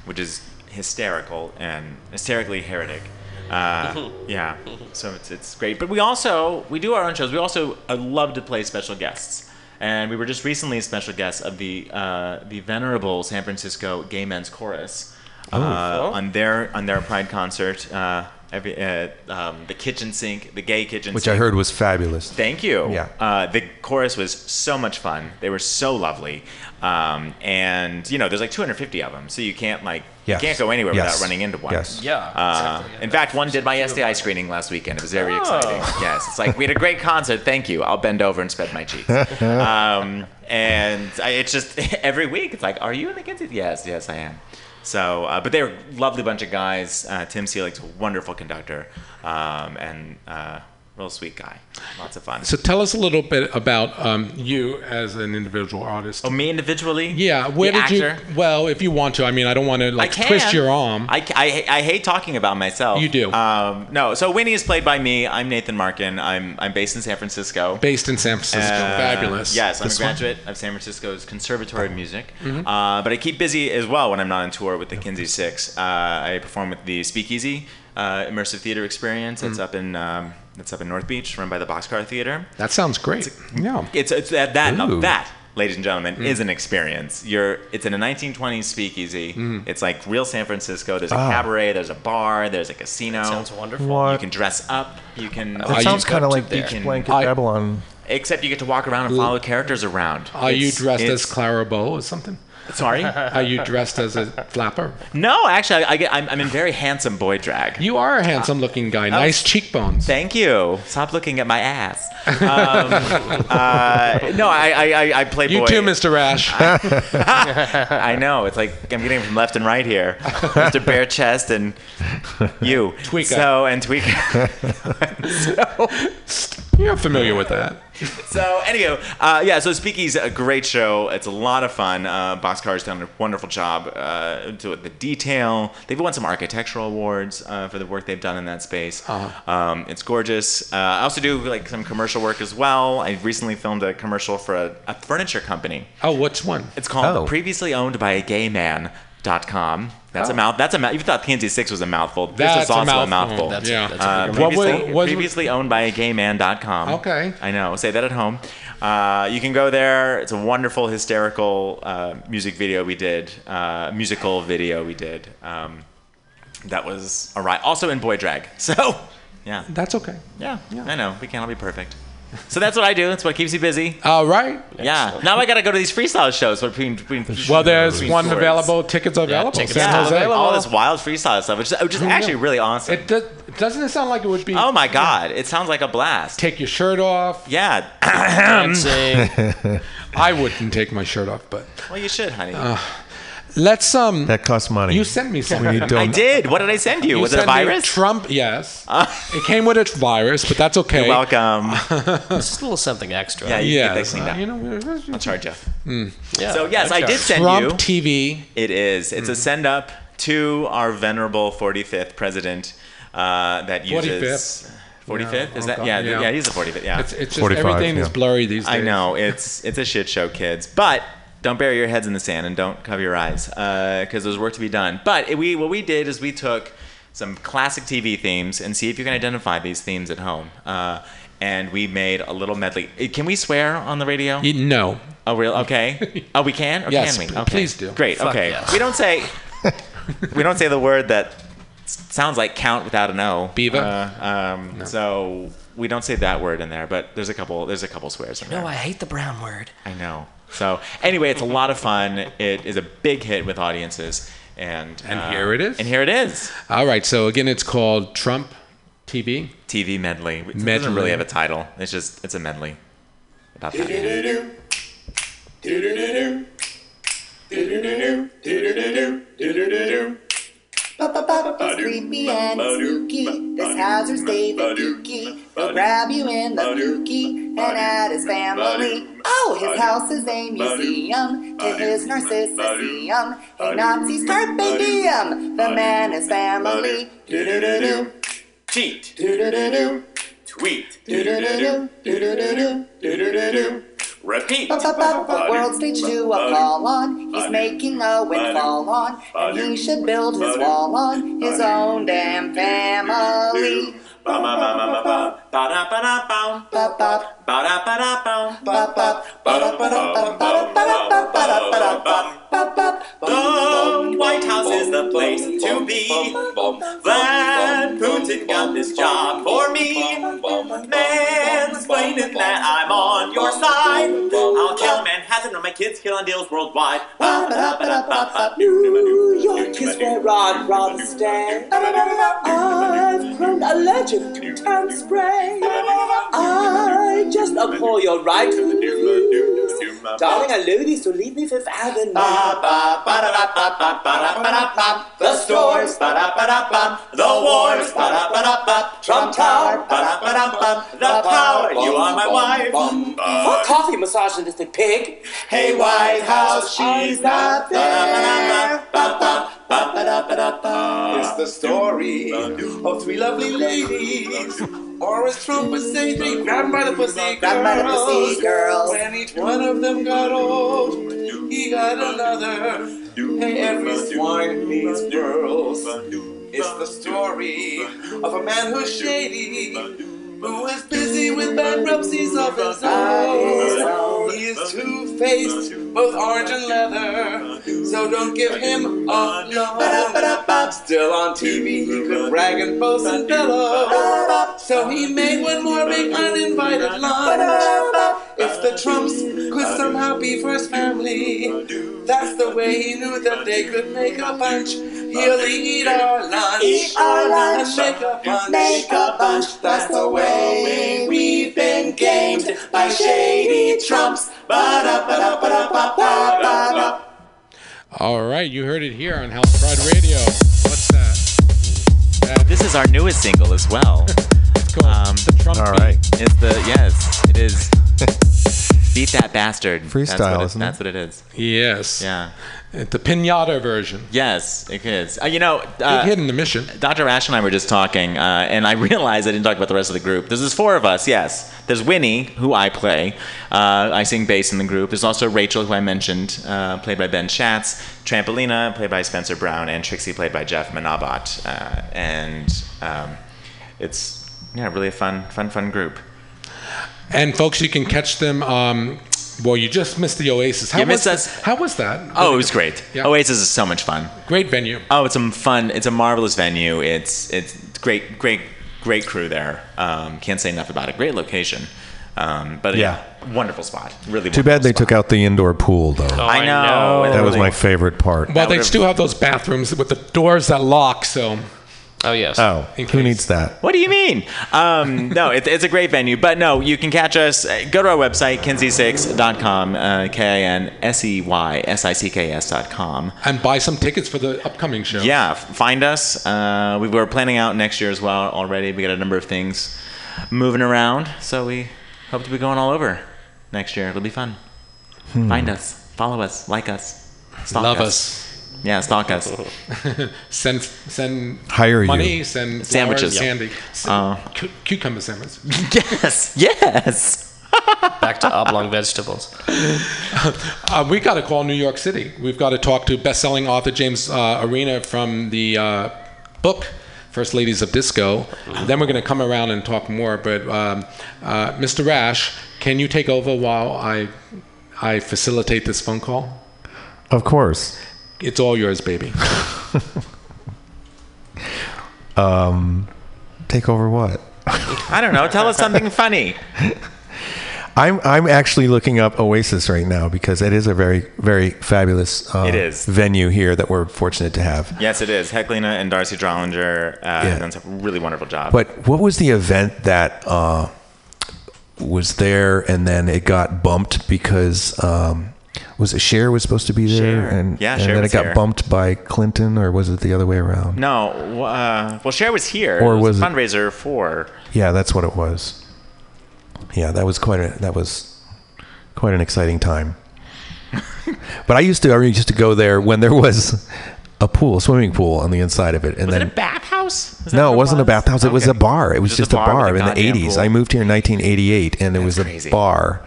which is hysterical and hysterically heretic. Uh, yeah, so it's, it's great. But we also we do our own shows. We also uh, love to play special guests, and we were just recently special guests of the uh, the venerable San Francisco Gay Men's Chorus uh, on their on their Pride concert. Every uh, um, the kitchen sink, the gay kitchen sink Which sink. I heard was fabulous. Thank you. Yeah. Uh, the chorus was so much fun. They were so lovely. Um, and you know, there's like 250 of them, so you can't like Yes. you can't go anywhere Yes. without running into one. Yes. Yeah, Uh, exactly. in fact, one did my STI screening last weekend. It was very Oh. exciting. Yes, it's like we had a great concert. Thank you. I'll bend over and spread my cheeks. um, and I, it's just every week. It's like, are you in the Kinsey? Yes, yes, I am. So, uh, but they were a lovely bunch of guys. Uh, Tim Seelig's a wonderful conductor um, and uh, real sweet guy. Lots of fun. So tell us a little bit about um, you as an individual artist. oh, me individually? Yeah, where The did actor? you? Well, if you want to, I mean, I don't want to like twist your arm. I, I, I hate talking about myself. You do. Um, no, so Winnie is played by me. I'm Nathan Marken. I'm, I'm based in San Francisco. Based in San Francisco, Uh, fabulous. Yes, I'm a one? graduate of San Francisco's Conservatory of Music. Mhm. Uh, but I keep busy as well when I'm not on tour with the Kinsey Sicks. Uh, I perform with the Speakeasy uh, Immersive Theater Experience. It's Mhm. up in um, it's up in North Beach, run by the Boxcar Theater. That sounds great. yeah. It's it's that that now Ooh. that, ladies and gentlemen, Mm. is an experience. You're it's in a 1920s speakeasy. Mm. It's like real San Francisco. There's a Ah. cabaret. There's a bar. There's a casino. sounds wonderful. What? You can dress up. You can. It uh, sounds kind of like you Beach Blanket I- Babylon. Except you get to walk around and follow characters around. Are you dressed as Clara Bow or something? Sorry. Are you dressed as a flapper? No, actually, I, I get. I'm, I'm in very handsome boy drag. You are a handsome-looking guy. Nice cheekbones. Thank you. Stop looking at my ass. Um, uh, no, I, I, I, I play You boy. too, Mr. Rash. I know. It's like I'm getting from left and right here. Mr. Bare Chest and you. Tweaker. So and Tweaker. You're familiar with that. so anyhow, uh, yeah. So Speakeasy's a great show. It's a lot of fun. Uh, Boxcar's done a wonderful job uh, to the detail. They've won some architectural awards uh, for the work they've done in that space. Uh-huh. Um, it's gorgeous. Uh, I also do like some commercial work as well. I recently filmed a commercial for a, a furniture company. Oh, what's one? It's called Oh. previously owned by a gay man. Dot com. That's Oh. a mouth. That's a mouth. You thought Kinsey Sicks was a mouthful. This That's is a also a mouthful. mouthful. That's a- Yeah. that's Uh, previously, What was- previously owned by a gay man.com. Okay. I know. Say that at home. Uh, you can go there. It's a wonderful, hysterical uh, music video we did, uh, musical video we did. Um, that was a ride. Also in boy drag. So, yeah. That's okay. Yeah. yeah, I know. We can't all be perfect. So that's what I do. That's what keeps you busy. All right. Yeah. Now I got to go to these freestyle shows between between. Well, there's between one tours. available. Tickets are available. tickets San Yeah, Jose. all this wild freestyle stuff, which is, which is actually really awesome. It does, doesn't it sound like it would be? oh my god, it sounds like a blast. Take your shirt off. Yeah. Dancing. I wouldn't take my shirt off, but Well, you should, honey. uh, let's um. That costs money. You sent me something. We don't- I did. What did I send you? Was it a sent me virus? Trump, yes. it came with a virus, but that's okay. You're welcome. It's just a little something extra. Yeah, you can get that uh, you know, I'll charge you. Yeah, so yes, I did send Trump you. Trump TV. It is. It's a send up to our venerable 45th president uh, that uses. 45th? Yeah, Is oh that God, yeah, yeah. yeah? He's a 45th. Yeah. It's, it's just 45, everything is blurry these days. I know it's it's a shit show, kids. But don't bury your heads in the sand and don't cover your eyes because there's work to be done. But it, we what we did is we took some classic TV themes and see if you can identify these themes at home. Uh, and we made a little medley. Uh, Can we swear on the radio? Y- No. Oh, real? Okay. Oh, we can. Or Yes, can we? Okay. please do. Great. Fuck okay. yes. We don't say. we don't say the word that sounds like count without an O. Beaver? Uh, um, So we don't say that word in there, but there's a couple. There's a couple swears in there. No, I hate the brown word. I know. So anyway, it's a lot of fun. It is a big hit with audiences, and And uh, here it is. And here it is. All right. So again, it's called Trump TV. TV medley. It doesn't really have a title. It's just it's a medley. About that. Creepy and spooky. This Hazard's David Dookie. He'll grab you in the dookie and add his family. Oh, his house is a museum to his narcissism. Hey, Nazis, carpe diem. The man is family. Do-do-do-do. Cheat. Do-do-do-do. Tweet. Do-do-do-do. Do-do-do-do. Do-do-do-do. Repeat. World stage to a fall on. He's making a windfall on. And he should build his wall on his own damn family. The White House is the place to be. Glad Putin got this job for me. Mansplaining that I'm on your side. I'll Manhattan or my kids kill on deals worldwide. New York is where I'd rather stay. I've grown allergic to town spray. I just abhor your right to. Darling, I loathe these, so leave me Fifth Avenue. The stores, the wars, Trump Tower. the power. You are my wife. Fuck coffee, misogynistic pig. Hey, White House, she's not there. It's the story of three lovely ladies. Or as Trump would say, three grabbed by the pussy Grabbed by the pussy girls. When each one of them got old, he got another. Hey, every swine needs girls. It's the story of a man who's shady, who is busy with bankruptcies of his own. He is two-faced, both orange and leather. So don't give him a no. Still on TV, he could brag and boast and bellow. So he made one more big uninvited lunch. If the Trumps could somehow be first family, that's the way he knew that they could make a bunch. He'll eat our lunch, Eat our lunch. and make a bunch. Make a bunch. That's the way we've been gamed by shady Trumps. All right, you heard it here on Health Pride Radio. What's that? That- This is our newest single as well. It's called Um, the Trump All beat. right. It's the yes, it is. Beat that bastard. Freestyle, That's what it, isn't it? That's what it is. Yes. Yeah. The pinata version. Yes, it is. Uh, you know, Big uh, hit in the mission. Dr. Rash and I were just talking, uh, and I realized I didn't talk about the rest of the group. There's four of us, yes. There's Winnie, who I play. Uh, I sing bass in the group. There's also Rachel, who I mentioned, uh, played by Ben Schatz. Trampolina, played by Spencer Brown. And Trixie, played by Jeff Manabat. Uh, and um, it's, yeah, really a fun, fun, fun group. And folks, you can catch them. Um, well, you just missed the Oasis. How You was missed us. How was that? Oh, it was great. Yeah. Oasis is so much fun. Great venue. Oh, it's a fun. It's a marvelous venue. It's it's great, great, great crew there. Um, can't say enough about it. Great location. Um, but yeah, wonderful spot. Really. Too bad they took out the indoor pool, though. Oh, I know. that was my favorite part. Well, they still have those bathrooms with the doors that lock. So Oh yes. Oh, who needs that? What do you mean? Um, no, it, it's a great venue. But no, you can catch us. uh, Go to our website, kinseysicks.com, uh, K I N S E Y S I C K S.com. And buy some tickets for the upcoming show. Yeah, find us. Uh, we were planning out next year as well already. We got a number of things moving around. So we hope to be going all over next year. It'll be fun. Hmm. Find us, follow us, like us, stalk Love us. Yeah, stalk us. send send Hire you. money, send Sandwiches. flowers, candy, send Uh, cu- cucumber sandwiches. yes, yes. Back to oblong vegetables. Uh, we got to call New York City. We've got to talk to best-selling author James uh, Arena from the uh, book First Ladies of Disco. Then we're going to come around and talk more. But um, uh, Mr. Rash, can you take over while I I facilitate this phone call? Of course. It's all yours, baby. Um, take over what? I don't know. Tell us something funny. I'm I'm actually looking up Oasis right now because it is a very very fabulous uh, It is. venue here that we're fortunate to have. Yes, it is. Heclina and Darcy Drollinger uh, Yeah. have done a really wonderful job. But what was the event that uh, was there and then it got bumped because um, was it Cher was supposed to be there Cher. and Yeah, and Cher then was it got bumped by Clinton or was it the other way around? no, uh, well, Cher was here. Or it was, was a it- fundraiser for. Yeah, that's what it was. Yeah, that was quite a that was quite an exciting time. but I used to I used to go there when there was a pool, a swimming pool on the inside of it, and Was then it a bathhouse? Is no, it wasn't a bathhouse. It was a bar. It was just, a bar, with in the 80s. pool. I moved here in 1988, and it was a crazy. bar,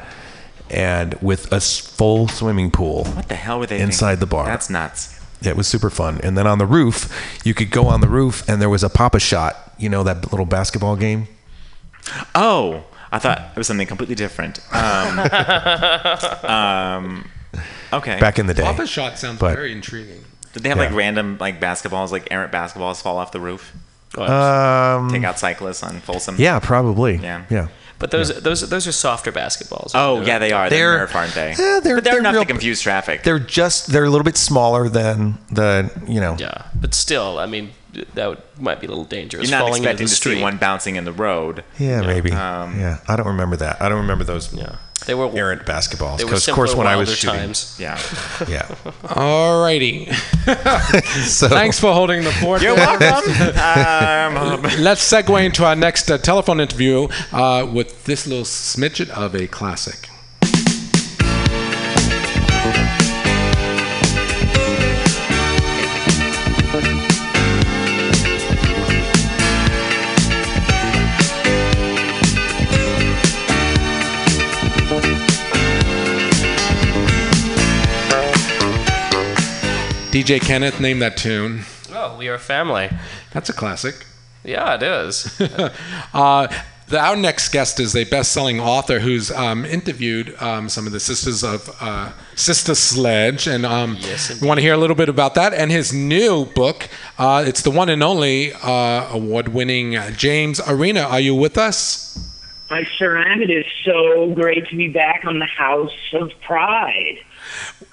and with a full swimming pool. What the hell were they inside thinking? the bar? That's nuts. It was super fun. And then on the roof, you could go on the roof, and there was a Pop-A-Shot. You know that little basketball game. Oh, I thought it was something completely different. Um, um, okay. Back in the day. Pop-A-Shot sounds But- very intriguing. Did they have Yeah. like random like basketballs, like errant basketballs, fall off the roof? Um, Take out cyclists on Folsom. Yeah, probably. Yeah. Yeah. But those those those are softer basketballs. Oh yeah, they are. They're, They're- Nerf, aren't they? Yeah, they're- but they're, they're enough real- to confuse traffic. They're just they're a little bit smaller than the you know. Yeah, but still, I mean, that would, might be a little dangerous. You're not falling into expecting the to street. see one bouncing in the road. Yeah, maybe. Um, yeah, I don't remember that. I don't remember those. Yeah, they were errant basketballs. they were Because of course, when I was wilder shooting, times. Yeah. yeah. Alrighty. So- Thanks for holding the fort. You're there. welcome. Um, Let's segue into our next uh, telephone interview uh, with this little smidget of a classic. DJ Kenneth named that tune. Oh, we are family. That's a classic. Yeah, it is. uh, the, our next guest is a best-selling author who's um, interviewed um, some of the sisters of uh, Sister Sledge, and um, Yes, we want to hear a little bit about that and his new book. Uh, it's the one and only uh, award-winning uh, James Arena. Are you with us? I sure am. It is so great to be back on the House of Pride.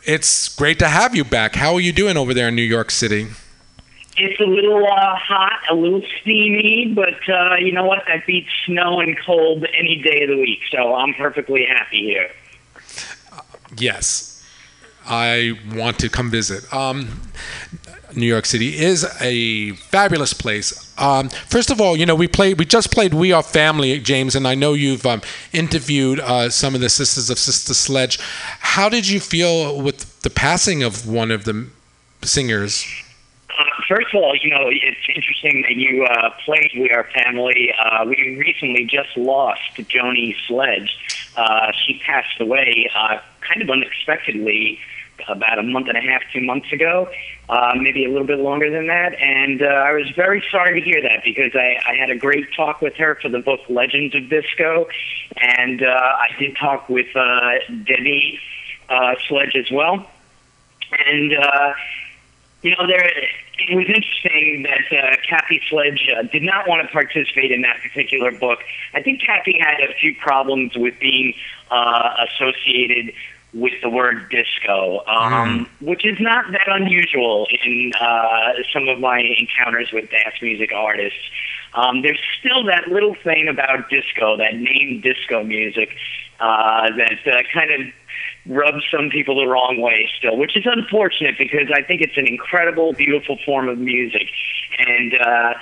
It's great to have you back. How are you doing over there in New York City? It's a little uh, hot, a little steamy, but uh, you know what? That beats snow and cold any day of the week, so I'm perfectly happy here. Yes, I want to come visit. Um, New York City is a fabulous place. Um, first of all, you know we played, we just played "We Are Family," James, and I know you've um, interviewed uh, some of the sisters of Sister Sledge. How did you feel with the passing of one of the singers? Uh, first of all, you know, it's interesting that you uh, played We Are Family. Uh, we recently just lost Joni Sledge. Uh, she passed away kind of unexpectedly about a month and a half, two months ago, uh, maybe a little bit longer than that. And uh, I was very sorry to hear that because I, I had a great talk with her for the book Legends of Disco. And uh, I did talk with uh, Debbie uh, Sledge as well. And, uh, you know, there it was interesting that uh, Kathy Sledge uh, did not want to participate in that particular book. I think Kathy had a few problems with being uh, associated with the word disco, um, which is not that unusual in uh, some of my encounters with dance music artists. Um, there's still that little thing about disco, that name disco music, uh, that uh, kind of rubs some people the wrong way still, which is unfortunate because I think it's an incredible, beautiful form of music. And uh,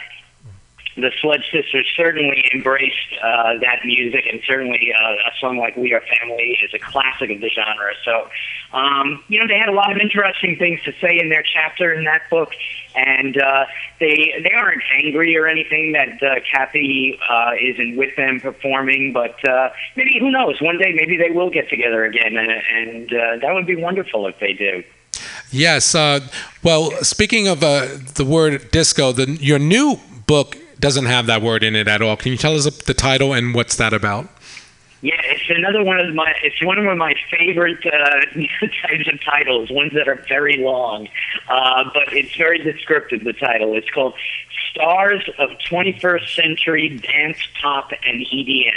the Sledge Sisters certainly embraced uh, that music, and certainly uh, a song like "We Are Family" is a classic of the genre. So, um, you know, they had a lot of interesting things to say in their chapter in that book, and uh, they they aren't angry or anything that uh, Kathy uh, isn't with them performing. But uh, maybe who knows? One day, maybe they will get together again, and, and uh, that would be wonderful if they do. Yes. Uh, well, speaking of uh, the word disco, the, your new book doesn't have that word in it at all. Can you tell us the title and what's that about? Yeah, it's another one of my. It's one of my favorite uh, types of titles. Ones that are very long, uh, but it's very descriptive. The title. It's called "Stars of 21st Century Dance, Pop, and EDM,"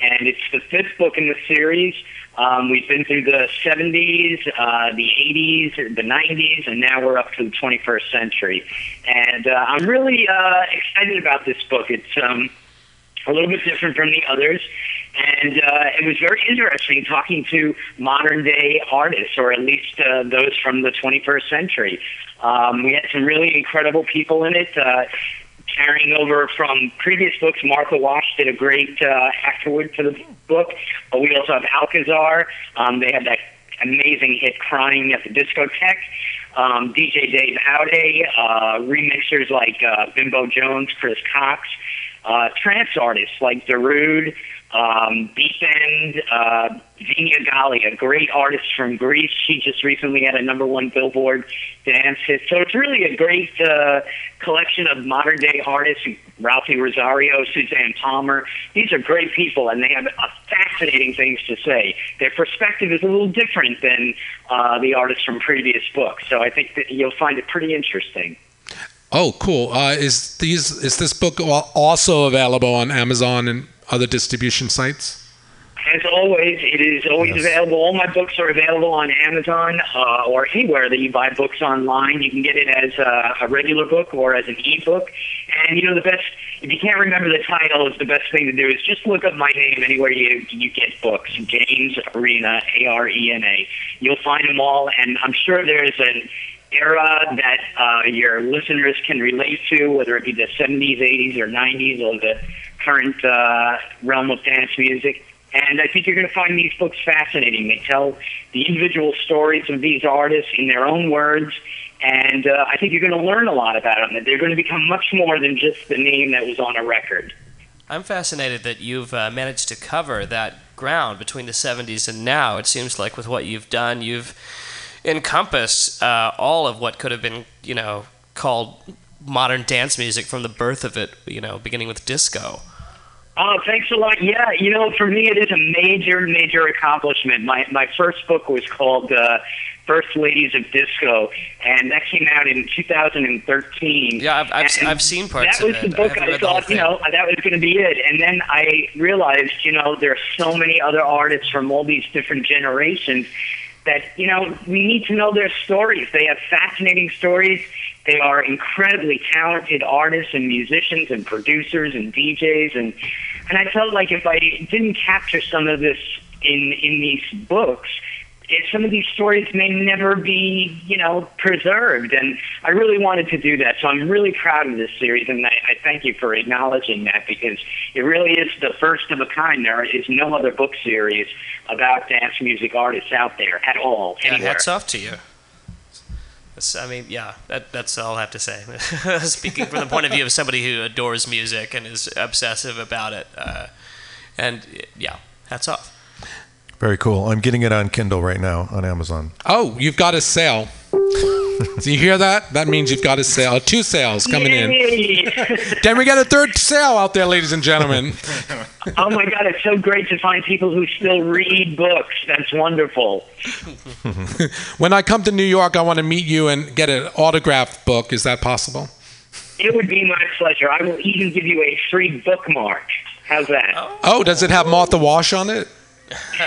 and it's the fifth book in the series. Um, we've been through the 70s, uh, the 80s, the 90s, and now we're up to the 21st century. And uh, I'm really uh, excited about this book. It's um, a little bit different from the others. And uh, it was very interesting talking to modern day artists, or at least uh, those from the 21st century. Um, we had some really incredible people in it. Uh, carrying over from previous books, Martha Wash did a great uh, afterward for the book. But we also have Alcazar. Um, they had that amazing hit "Crying at the Discotheque." Um, DJ Dave Aude, uh, remixers like uh, Bimbo Jones, Chris Cox, uh, trance artists like Darude, um, Deep uh, Vina Gali, a great artist from Greece. She just recently had a number one Billboard dance hit. So it's really a great uh, collection of modern day artists. Ralphie Rosario, Suzanne Palmer. These are great people, and they have fascinating things to say. Their perspective is a little different than uh, the artists from previous books. So I think that you'll find it pretty interesting. Oh, cool. Uh, is these is this book also available on Amazon and other distribution sites? As always, it is always available. All my books are available on Amazon uh, or anywhere that you buy books online. You can get it as a, a regular book or as an ebook. And you know the best. If you can't remember the title, is the best thing to do is just look up my name anywhere you you get books. James Arena, A R E N A. You'll find them all, and I'm sure there's an era that uh, your listeners can relate to, whether it be the 70s, 80s, or 90s, or the current uh, realm of dance music. And I think you're going to find these books fascinating. They tell the individual stories of these artists in their own words, and uh, I think you're going to learn a lot about them. They're going to become much more than just the name that was on a record. I'm fascinated that you've uh, managed to cover that ground between the 70s and now. It seems like with what you've done, you've encompassed uh, all of what could have been, you know, called modern dance music from the birth of it, you know, beginning with disco. Oh, thanks a lot. Yeah, you know, for me, it is a major, major accomplishment. My my first book was called uh, First Ladies of Disco, and that came out in 2013. Yeah, I've, I've, I've seen parts that was the book I, I, read the whole thought, you know, that was going to be it. And then I realized, you know, there are so many other artists from all these different generations that, you know, we need to know their stories. They have fascinating stories. They are incredibly talented artists and musicians and producers and DJs. And, and I felt like if I didn't capture some of this in, in these books, some of these stories may never be, you know, preserved. And I really wanted to do that. So I'm really proud of this series, and I, I thank you for acknowledging that because it really is the first of a kind. There is no other book series about dance music artists out there at all, Yeah, anywhere. hats off to you. That's- I mean, yeah, that, that's all I have to say. Speaking from the point of view of somebody who adores music and is obsessive about it, uh, and yeah, hats off. Very cool. I'm getting it on Kindle right now on Amazon. Oh, you've got a sale. Do you hear that? That means you've got a sale. Uh, two sales coming in. Then we got a third sale out there, ladies and gentlemen. oh my God, it's so great to find people who still read books. That's wonderful. when I come to New York, I want to meet you and get an autographed book. Is that possible? It would be my pleasure. I will even give you a free bookmark. How's that? Oh, does it have Martha Wash on it?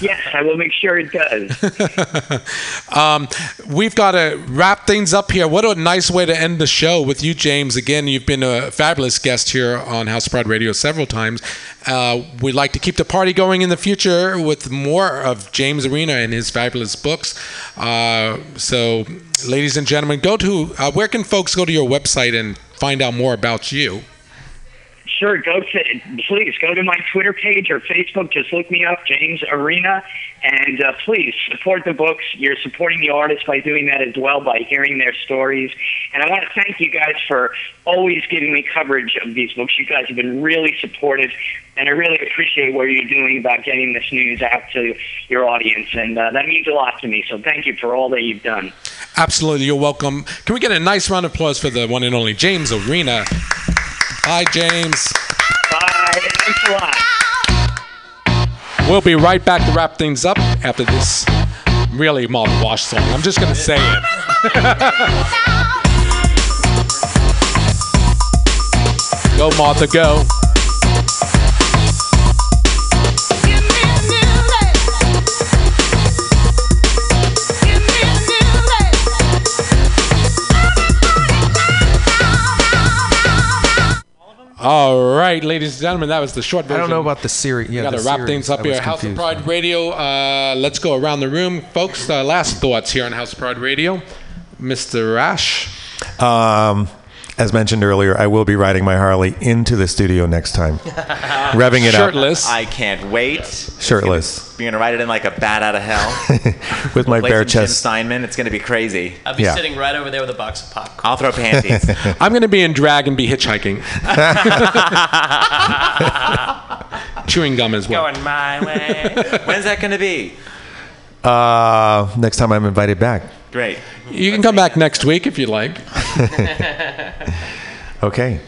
yes, I will make sure it does. Um, we've got to wrap things up here. What a nice way to end the show with you, James. Again, you've been a fabulous guest here on House Pride Radio several times. Uh, we'd like to keep the party going in the future with more of James Arena and his fabulous books. Uh, so, ladies and gentlemen, go to uh, where can folks go to your website and find out more about you? Sure, go to please go to my Twitter page or Facebook. Just look me up, James Arena, and uh, please support the books. You're supporting the artists by doing that as well by hearing their stories. And I want to thank you guys for always giving me coverage of these books. You guys have been really supportive, and I really appreciate what you're doing about getting this news out to your audience, and uh, that means a lot to me. So thank you for all that you've done. Absolutely, you're welcome. Can we get a nice round of applause for the one and only James Arena? Hi, James. Bye. Thanks a lot. We'll be right back to wrap things up after this really mouthwash song. I'm just going to say it. go, Martha, go. All right, ladies and gentlemen, that was the short version. I don't know about the series. Yeah, we got to wrap series. things up I here. House of confused. Pride Radio. Uh, let's go around the room, folks. Uh, last thoughts here on House of Pride Radio, Mr. Rash. Um, as mentioned earlier, I will be riding my Harley into the studio next time, revving it Shirtless. I can't wait. shirtless, You're gonna ride it in like a bat out of hell. with my Play bare some Jim chest. Steinman. It's gonna be crazy. I'll be Yeah. sitting right over there with a box of popcorn. I'll throw panties. I'm going to be in drag and be hitchhiking. Chewing gum as well. Going my way. When's that gonna be? Uh, next time I'm invited back. Great. You can come back next week if you like. Okay,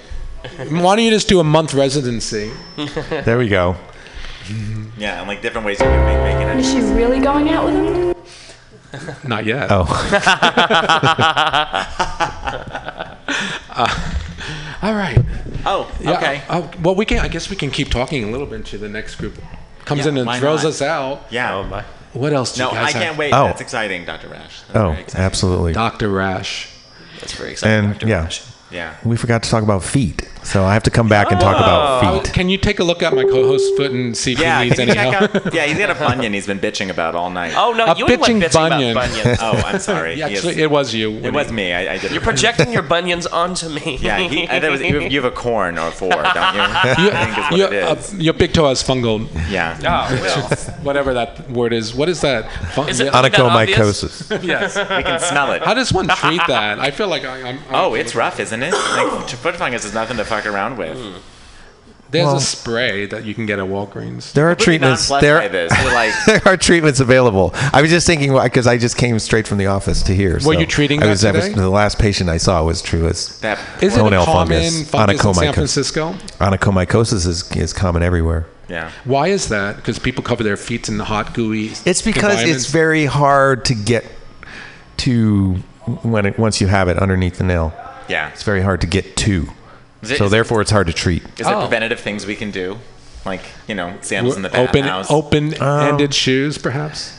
Why don't you just do a month residency? there we go. Yeah, and like different ways you can make, make it. Is she really going out with him? Not yet. Oh, Uh, all right. Oh, Yeah, okay. Oh, well, we can. I guess we can keep talking a little bit until the next group comes Yeah, in and why throws not? us out. Yeah. Oh my. What else? Do No, you I guys can't have? wait. Oh. That's exciting, Dr. Rash. That's oh, very absolutely. Doctor Rash. That's very exciting. And Dr. yeah, Rash. Yeah. we forgot to talk about feet, so I have to come back and talk Oh, about feet. can you take a look at my co-host's foot and see if Yeah, he needs can you any check help? out? Yeah, he's got a bunion he's been bitching about all night. Oh no, A you didn't like bitching bitching bunion. about bunions. Oh, I'm sorry. Yeah, He is- Actually, it was you. it was me. I, I did. You're projecting your bunions onto me. Yeah, he, I, that was, you, have, you have a corn or four, don't you? I think is what your, it uh, is. your big toe has fungal, yeah. Oh, well. whatever that word is. What is that? Fun- Is it- yeah. Onychomycosis. yes. We can smell it. How does one treat that? I feel like I, I'm. I'm Oh, it's rough, isn't it? Like foot fungus is nothing to fuck around with. Hmm. There's Well- a spray that you can get at Walgreens. There are treatments. There, this. We're like- there are treatments available. I was just thinking because I just came straight from the office to here. so you treating I that was, I was- the last patient I saw was true as That Is it a common fungus. fungus in San Onychomycosis. Francisco? Onychomycosis is, is common everywhere. yeah. Why is that? Because people cover their feet in the hot, gooey. It's because it's very hard to get to when it once you have it underneath the nail. Yeah. It's very hard to get to. Is it- so is it- therefore, it's hard to treat. Is there Oh. preventative things we can do? Like, you know, Sam's in the open, bathhouse. open-ended um, shoes, perhaps.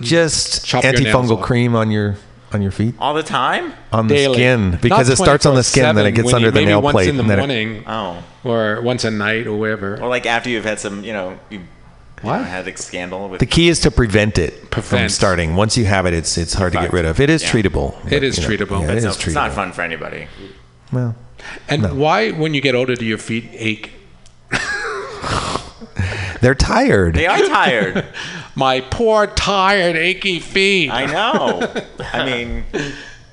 Just Chop your nails antifungal off. cream on your on your feet All the time? on the Daily. skin because Not it starts on the skin, and then it gets when under you- the maybe nail once plate. in the and then it- morning, Oh. or once a night, or whatever. Or like after you've had some, you know, you What? had a scandal with the key is to prevent it from starting. Once you have it, it's it's hard to get rid of. It is Yeah. treatable. It but, is you know, treatable. yeah, But it it's, is no- it's not fun for anybody. Well, and why, when you get older, do your feet ache? they're tired. They are tired. My poor, tired, achy feet. I know. I mean,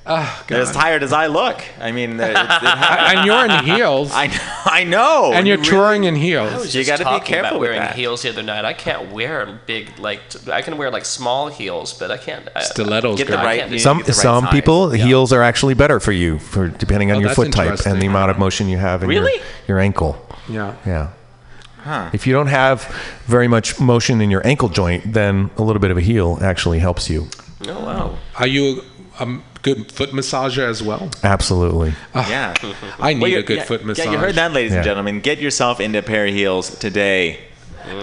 Ah, they're as tired as I look. I mean, it, it and you're in heels. I know. I know. and you're You really- touring in I heels. was You gotta be careful about wearing that. heels the other night. I can't wear big like t- I can wear like small heels, but I can't. I, Stilettos, Get the right- can't Some get the right some size. people heels are actually better for you for depending on Oh, your foot type and the amount of motion you have in Really? your, your ankle. Yeah. Yeah. Huh. If you don't have very much motion in your ankle joint, then a little bit of a heel actually helps you. Oh wow. Are you a good foot massager as well? Absolutely. Yeah. I need Well, a good yeah, foot massage. Yeah, you heard that, ladies Yeah. and gentlemen. Get yourself into a pair of heels today.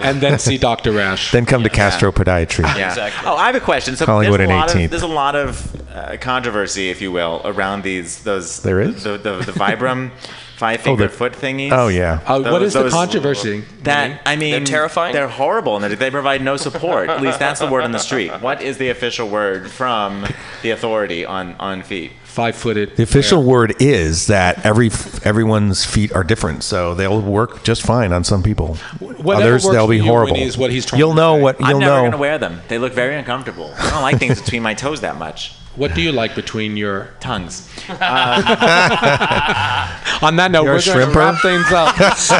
and then see Dr. Rash. Then come to Castro Podiatry. Yeah. Oh, I have a question. So Collingwood there's a and lot 18th. of there's a lot of uh, controversy, if you will, around these those. There is? the the, the Vibram five finger the- foot thingies. Oh, yeah. Uh, what Those- the controversy? That I mean, They're terrifying? They're horrible, and they- they provide no support. At least that's the word on the street. What is the official word from the authority on on feet? Five footed. The official word is that every everyone's feet are different, so they'll work just fine on some people. Whatever Others works they'll be for you, horrible. Winnie, is what he's trying you'll to know say. what I'm never know. gonna wear them. They look very uncomfortable. I don't like things between my toes that much. What do you like between your tongues? on that note, You're we're going to wrap things up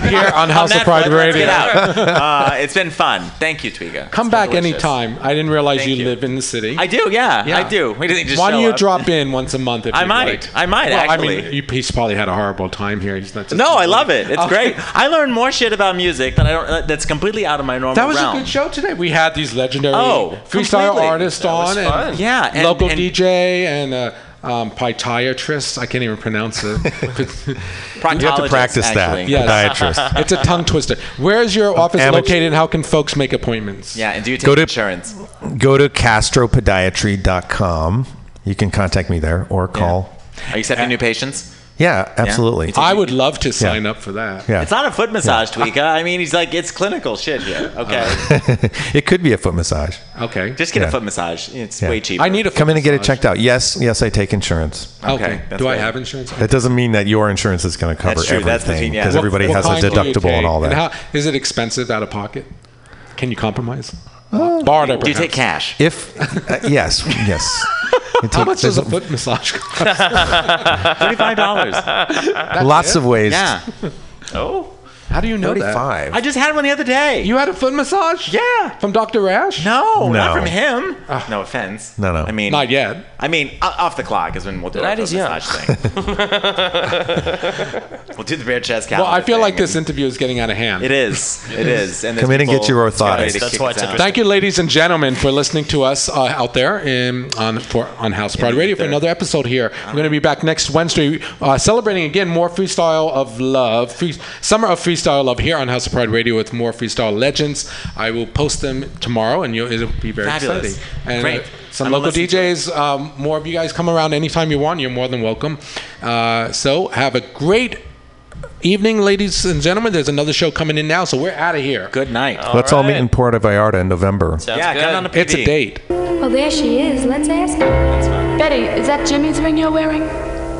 here on House of Pride note, Radio. Uh, it's been fun. Thank you, Twiga. Come It's back delicious. anytime. I didn't realize you, you. live in the city. I do, yeah, I do. What do you just Why don't you up? drop in once a month if I might. like? I might, well, I mean, you, he's probably had a horrible time here. He's not just No, I love it. It's Okay. great. I learned more shit about music that I don't. uh, That's completely out of my normal That was realm. a good show today. We had these legendary Oh, freestyle completely. artists That was on, fun. and Yeah, and- local and- DJ and a um, podiatrist. I can't even pronounce it. You have to practice that. Yes. Podiatrist. it's a tongue twister. Where is your office amateur- located, and how can folks make appointments? Yeah, and do you take Go to- insurance? Go to castropodiatry.com. You can contact me there or call. Are you accepting new patients? Yeah, absolutely. I would love to sign up for that. Yeah. It's not a foot massage, Tweeka. I mean, he's like, it's clinical shit here. Okay, it could be a foot massage. Okay. just get Yeah. a foot massage. It's Yeah. way cheaper. I need a foot. Come in and get it checked out. Yes, yes, I take insurance. Okay. Okay, that's Do I have insurance? That doesn't mean that your insurance is going to cover That's true. Everything thing, because What- everybody What has a kind do you deductible and all that. how, is it expensive out of pocket? Can you compromise? Barter, Do you take cash? if uh, yes, yes. It How much does a foot massage cost? Thirty-five dollars. lots of ways. Yeah. Oh. How do you know that? Thirty-five. I just had one the other day. You had a foot massage? Yeah. From Dr. Rash? No, not No. from him. no offense. No, no. I mean, Not yet. I mean, o- off the clock is when we'll do The our night foot is young. massage thing. we'll do the bare chest Well, I feel like thing this interview is getting out of hand. It is. It is. And there's Come in and get people your ready to orthotics. That's kick why us it's out. interesting. Thank you, ladies and gentlemen, for listening to us uh, out there in, on for on House Pride Radio for another episode here. We're going to be back next Wednesday, uh, celebrating again more freestyle of love, free, summer of freestyle love here on House of Pride Radio with more freestyle legends. I will post them tomorrow, and you'll, it'll be very Fabulous. exciting. And Great. uh, some I'm local DJs. Um, more of you guys come around anytime you want. You're more than welcome. Uh, so have a great evening, ladies and gentlemen. There's another show coming in now, so we're out of here. Good night. Let's all meet in Puerto Vallarta in November. Sounds yeah, good. come on to It's a date. Well, there she is. Let's ask her. Betty, is that Jimmy's ring you're wearing?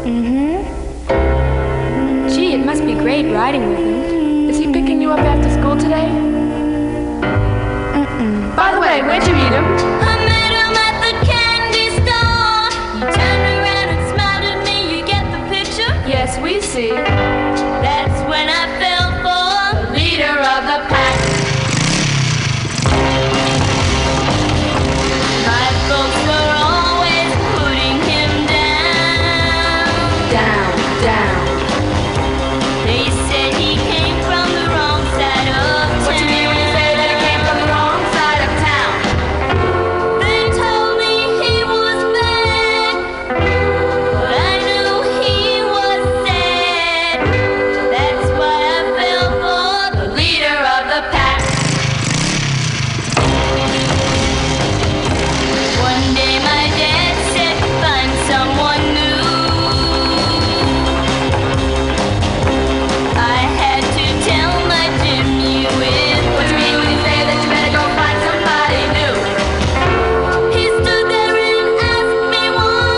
Mm-hmm. Gee, it must be great riding with him up after school today? Mm-mm. By the way, where'd you meet him? I met him at the candy store. Turned around and smiled at me. You get the picture? Yes, we see.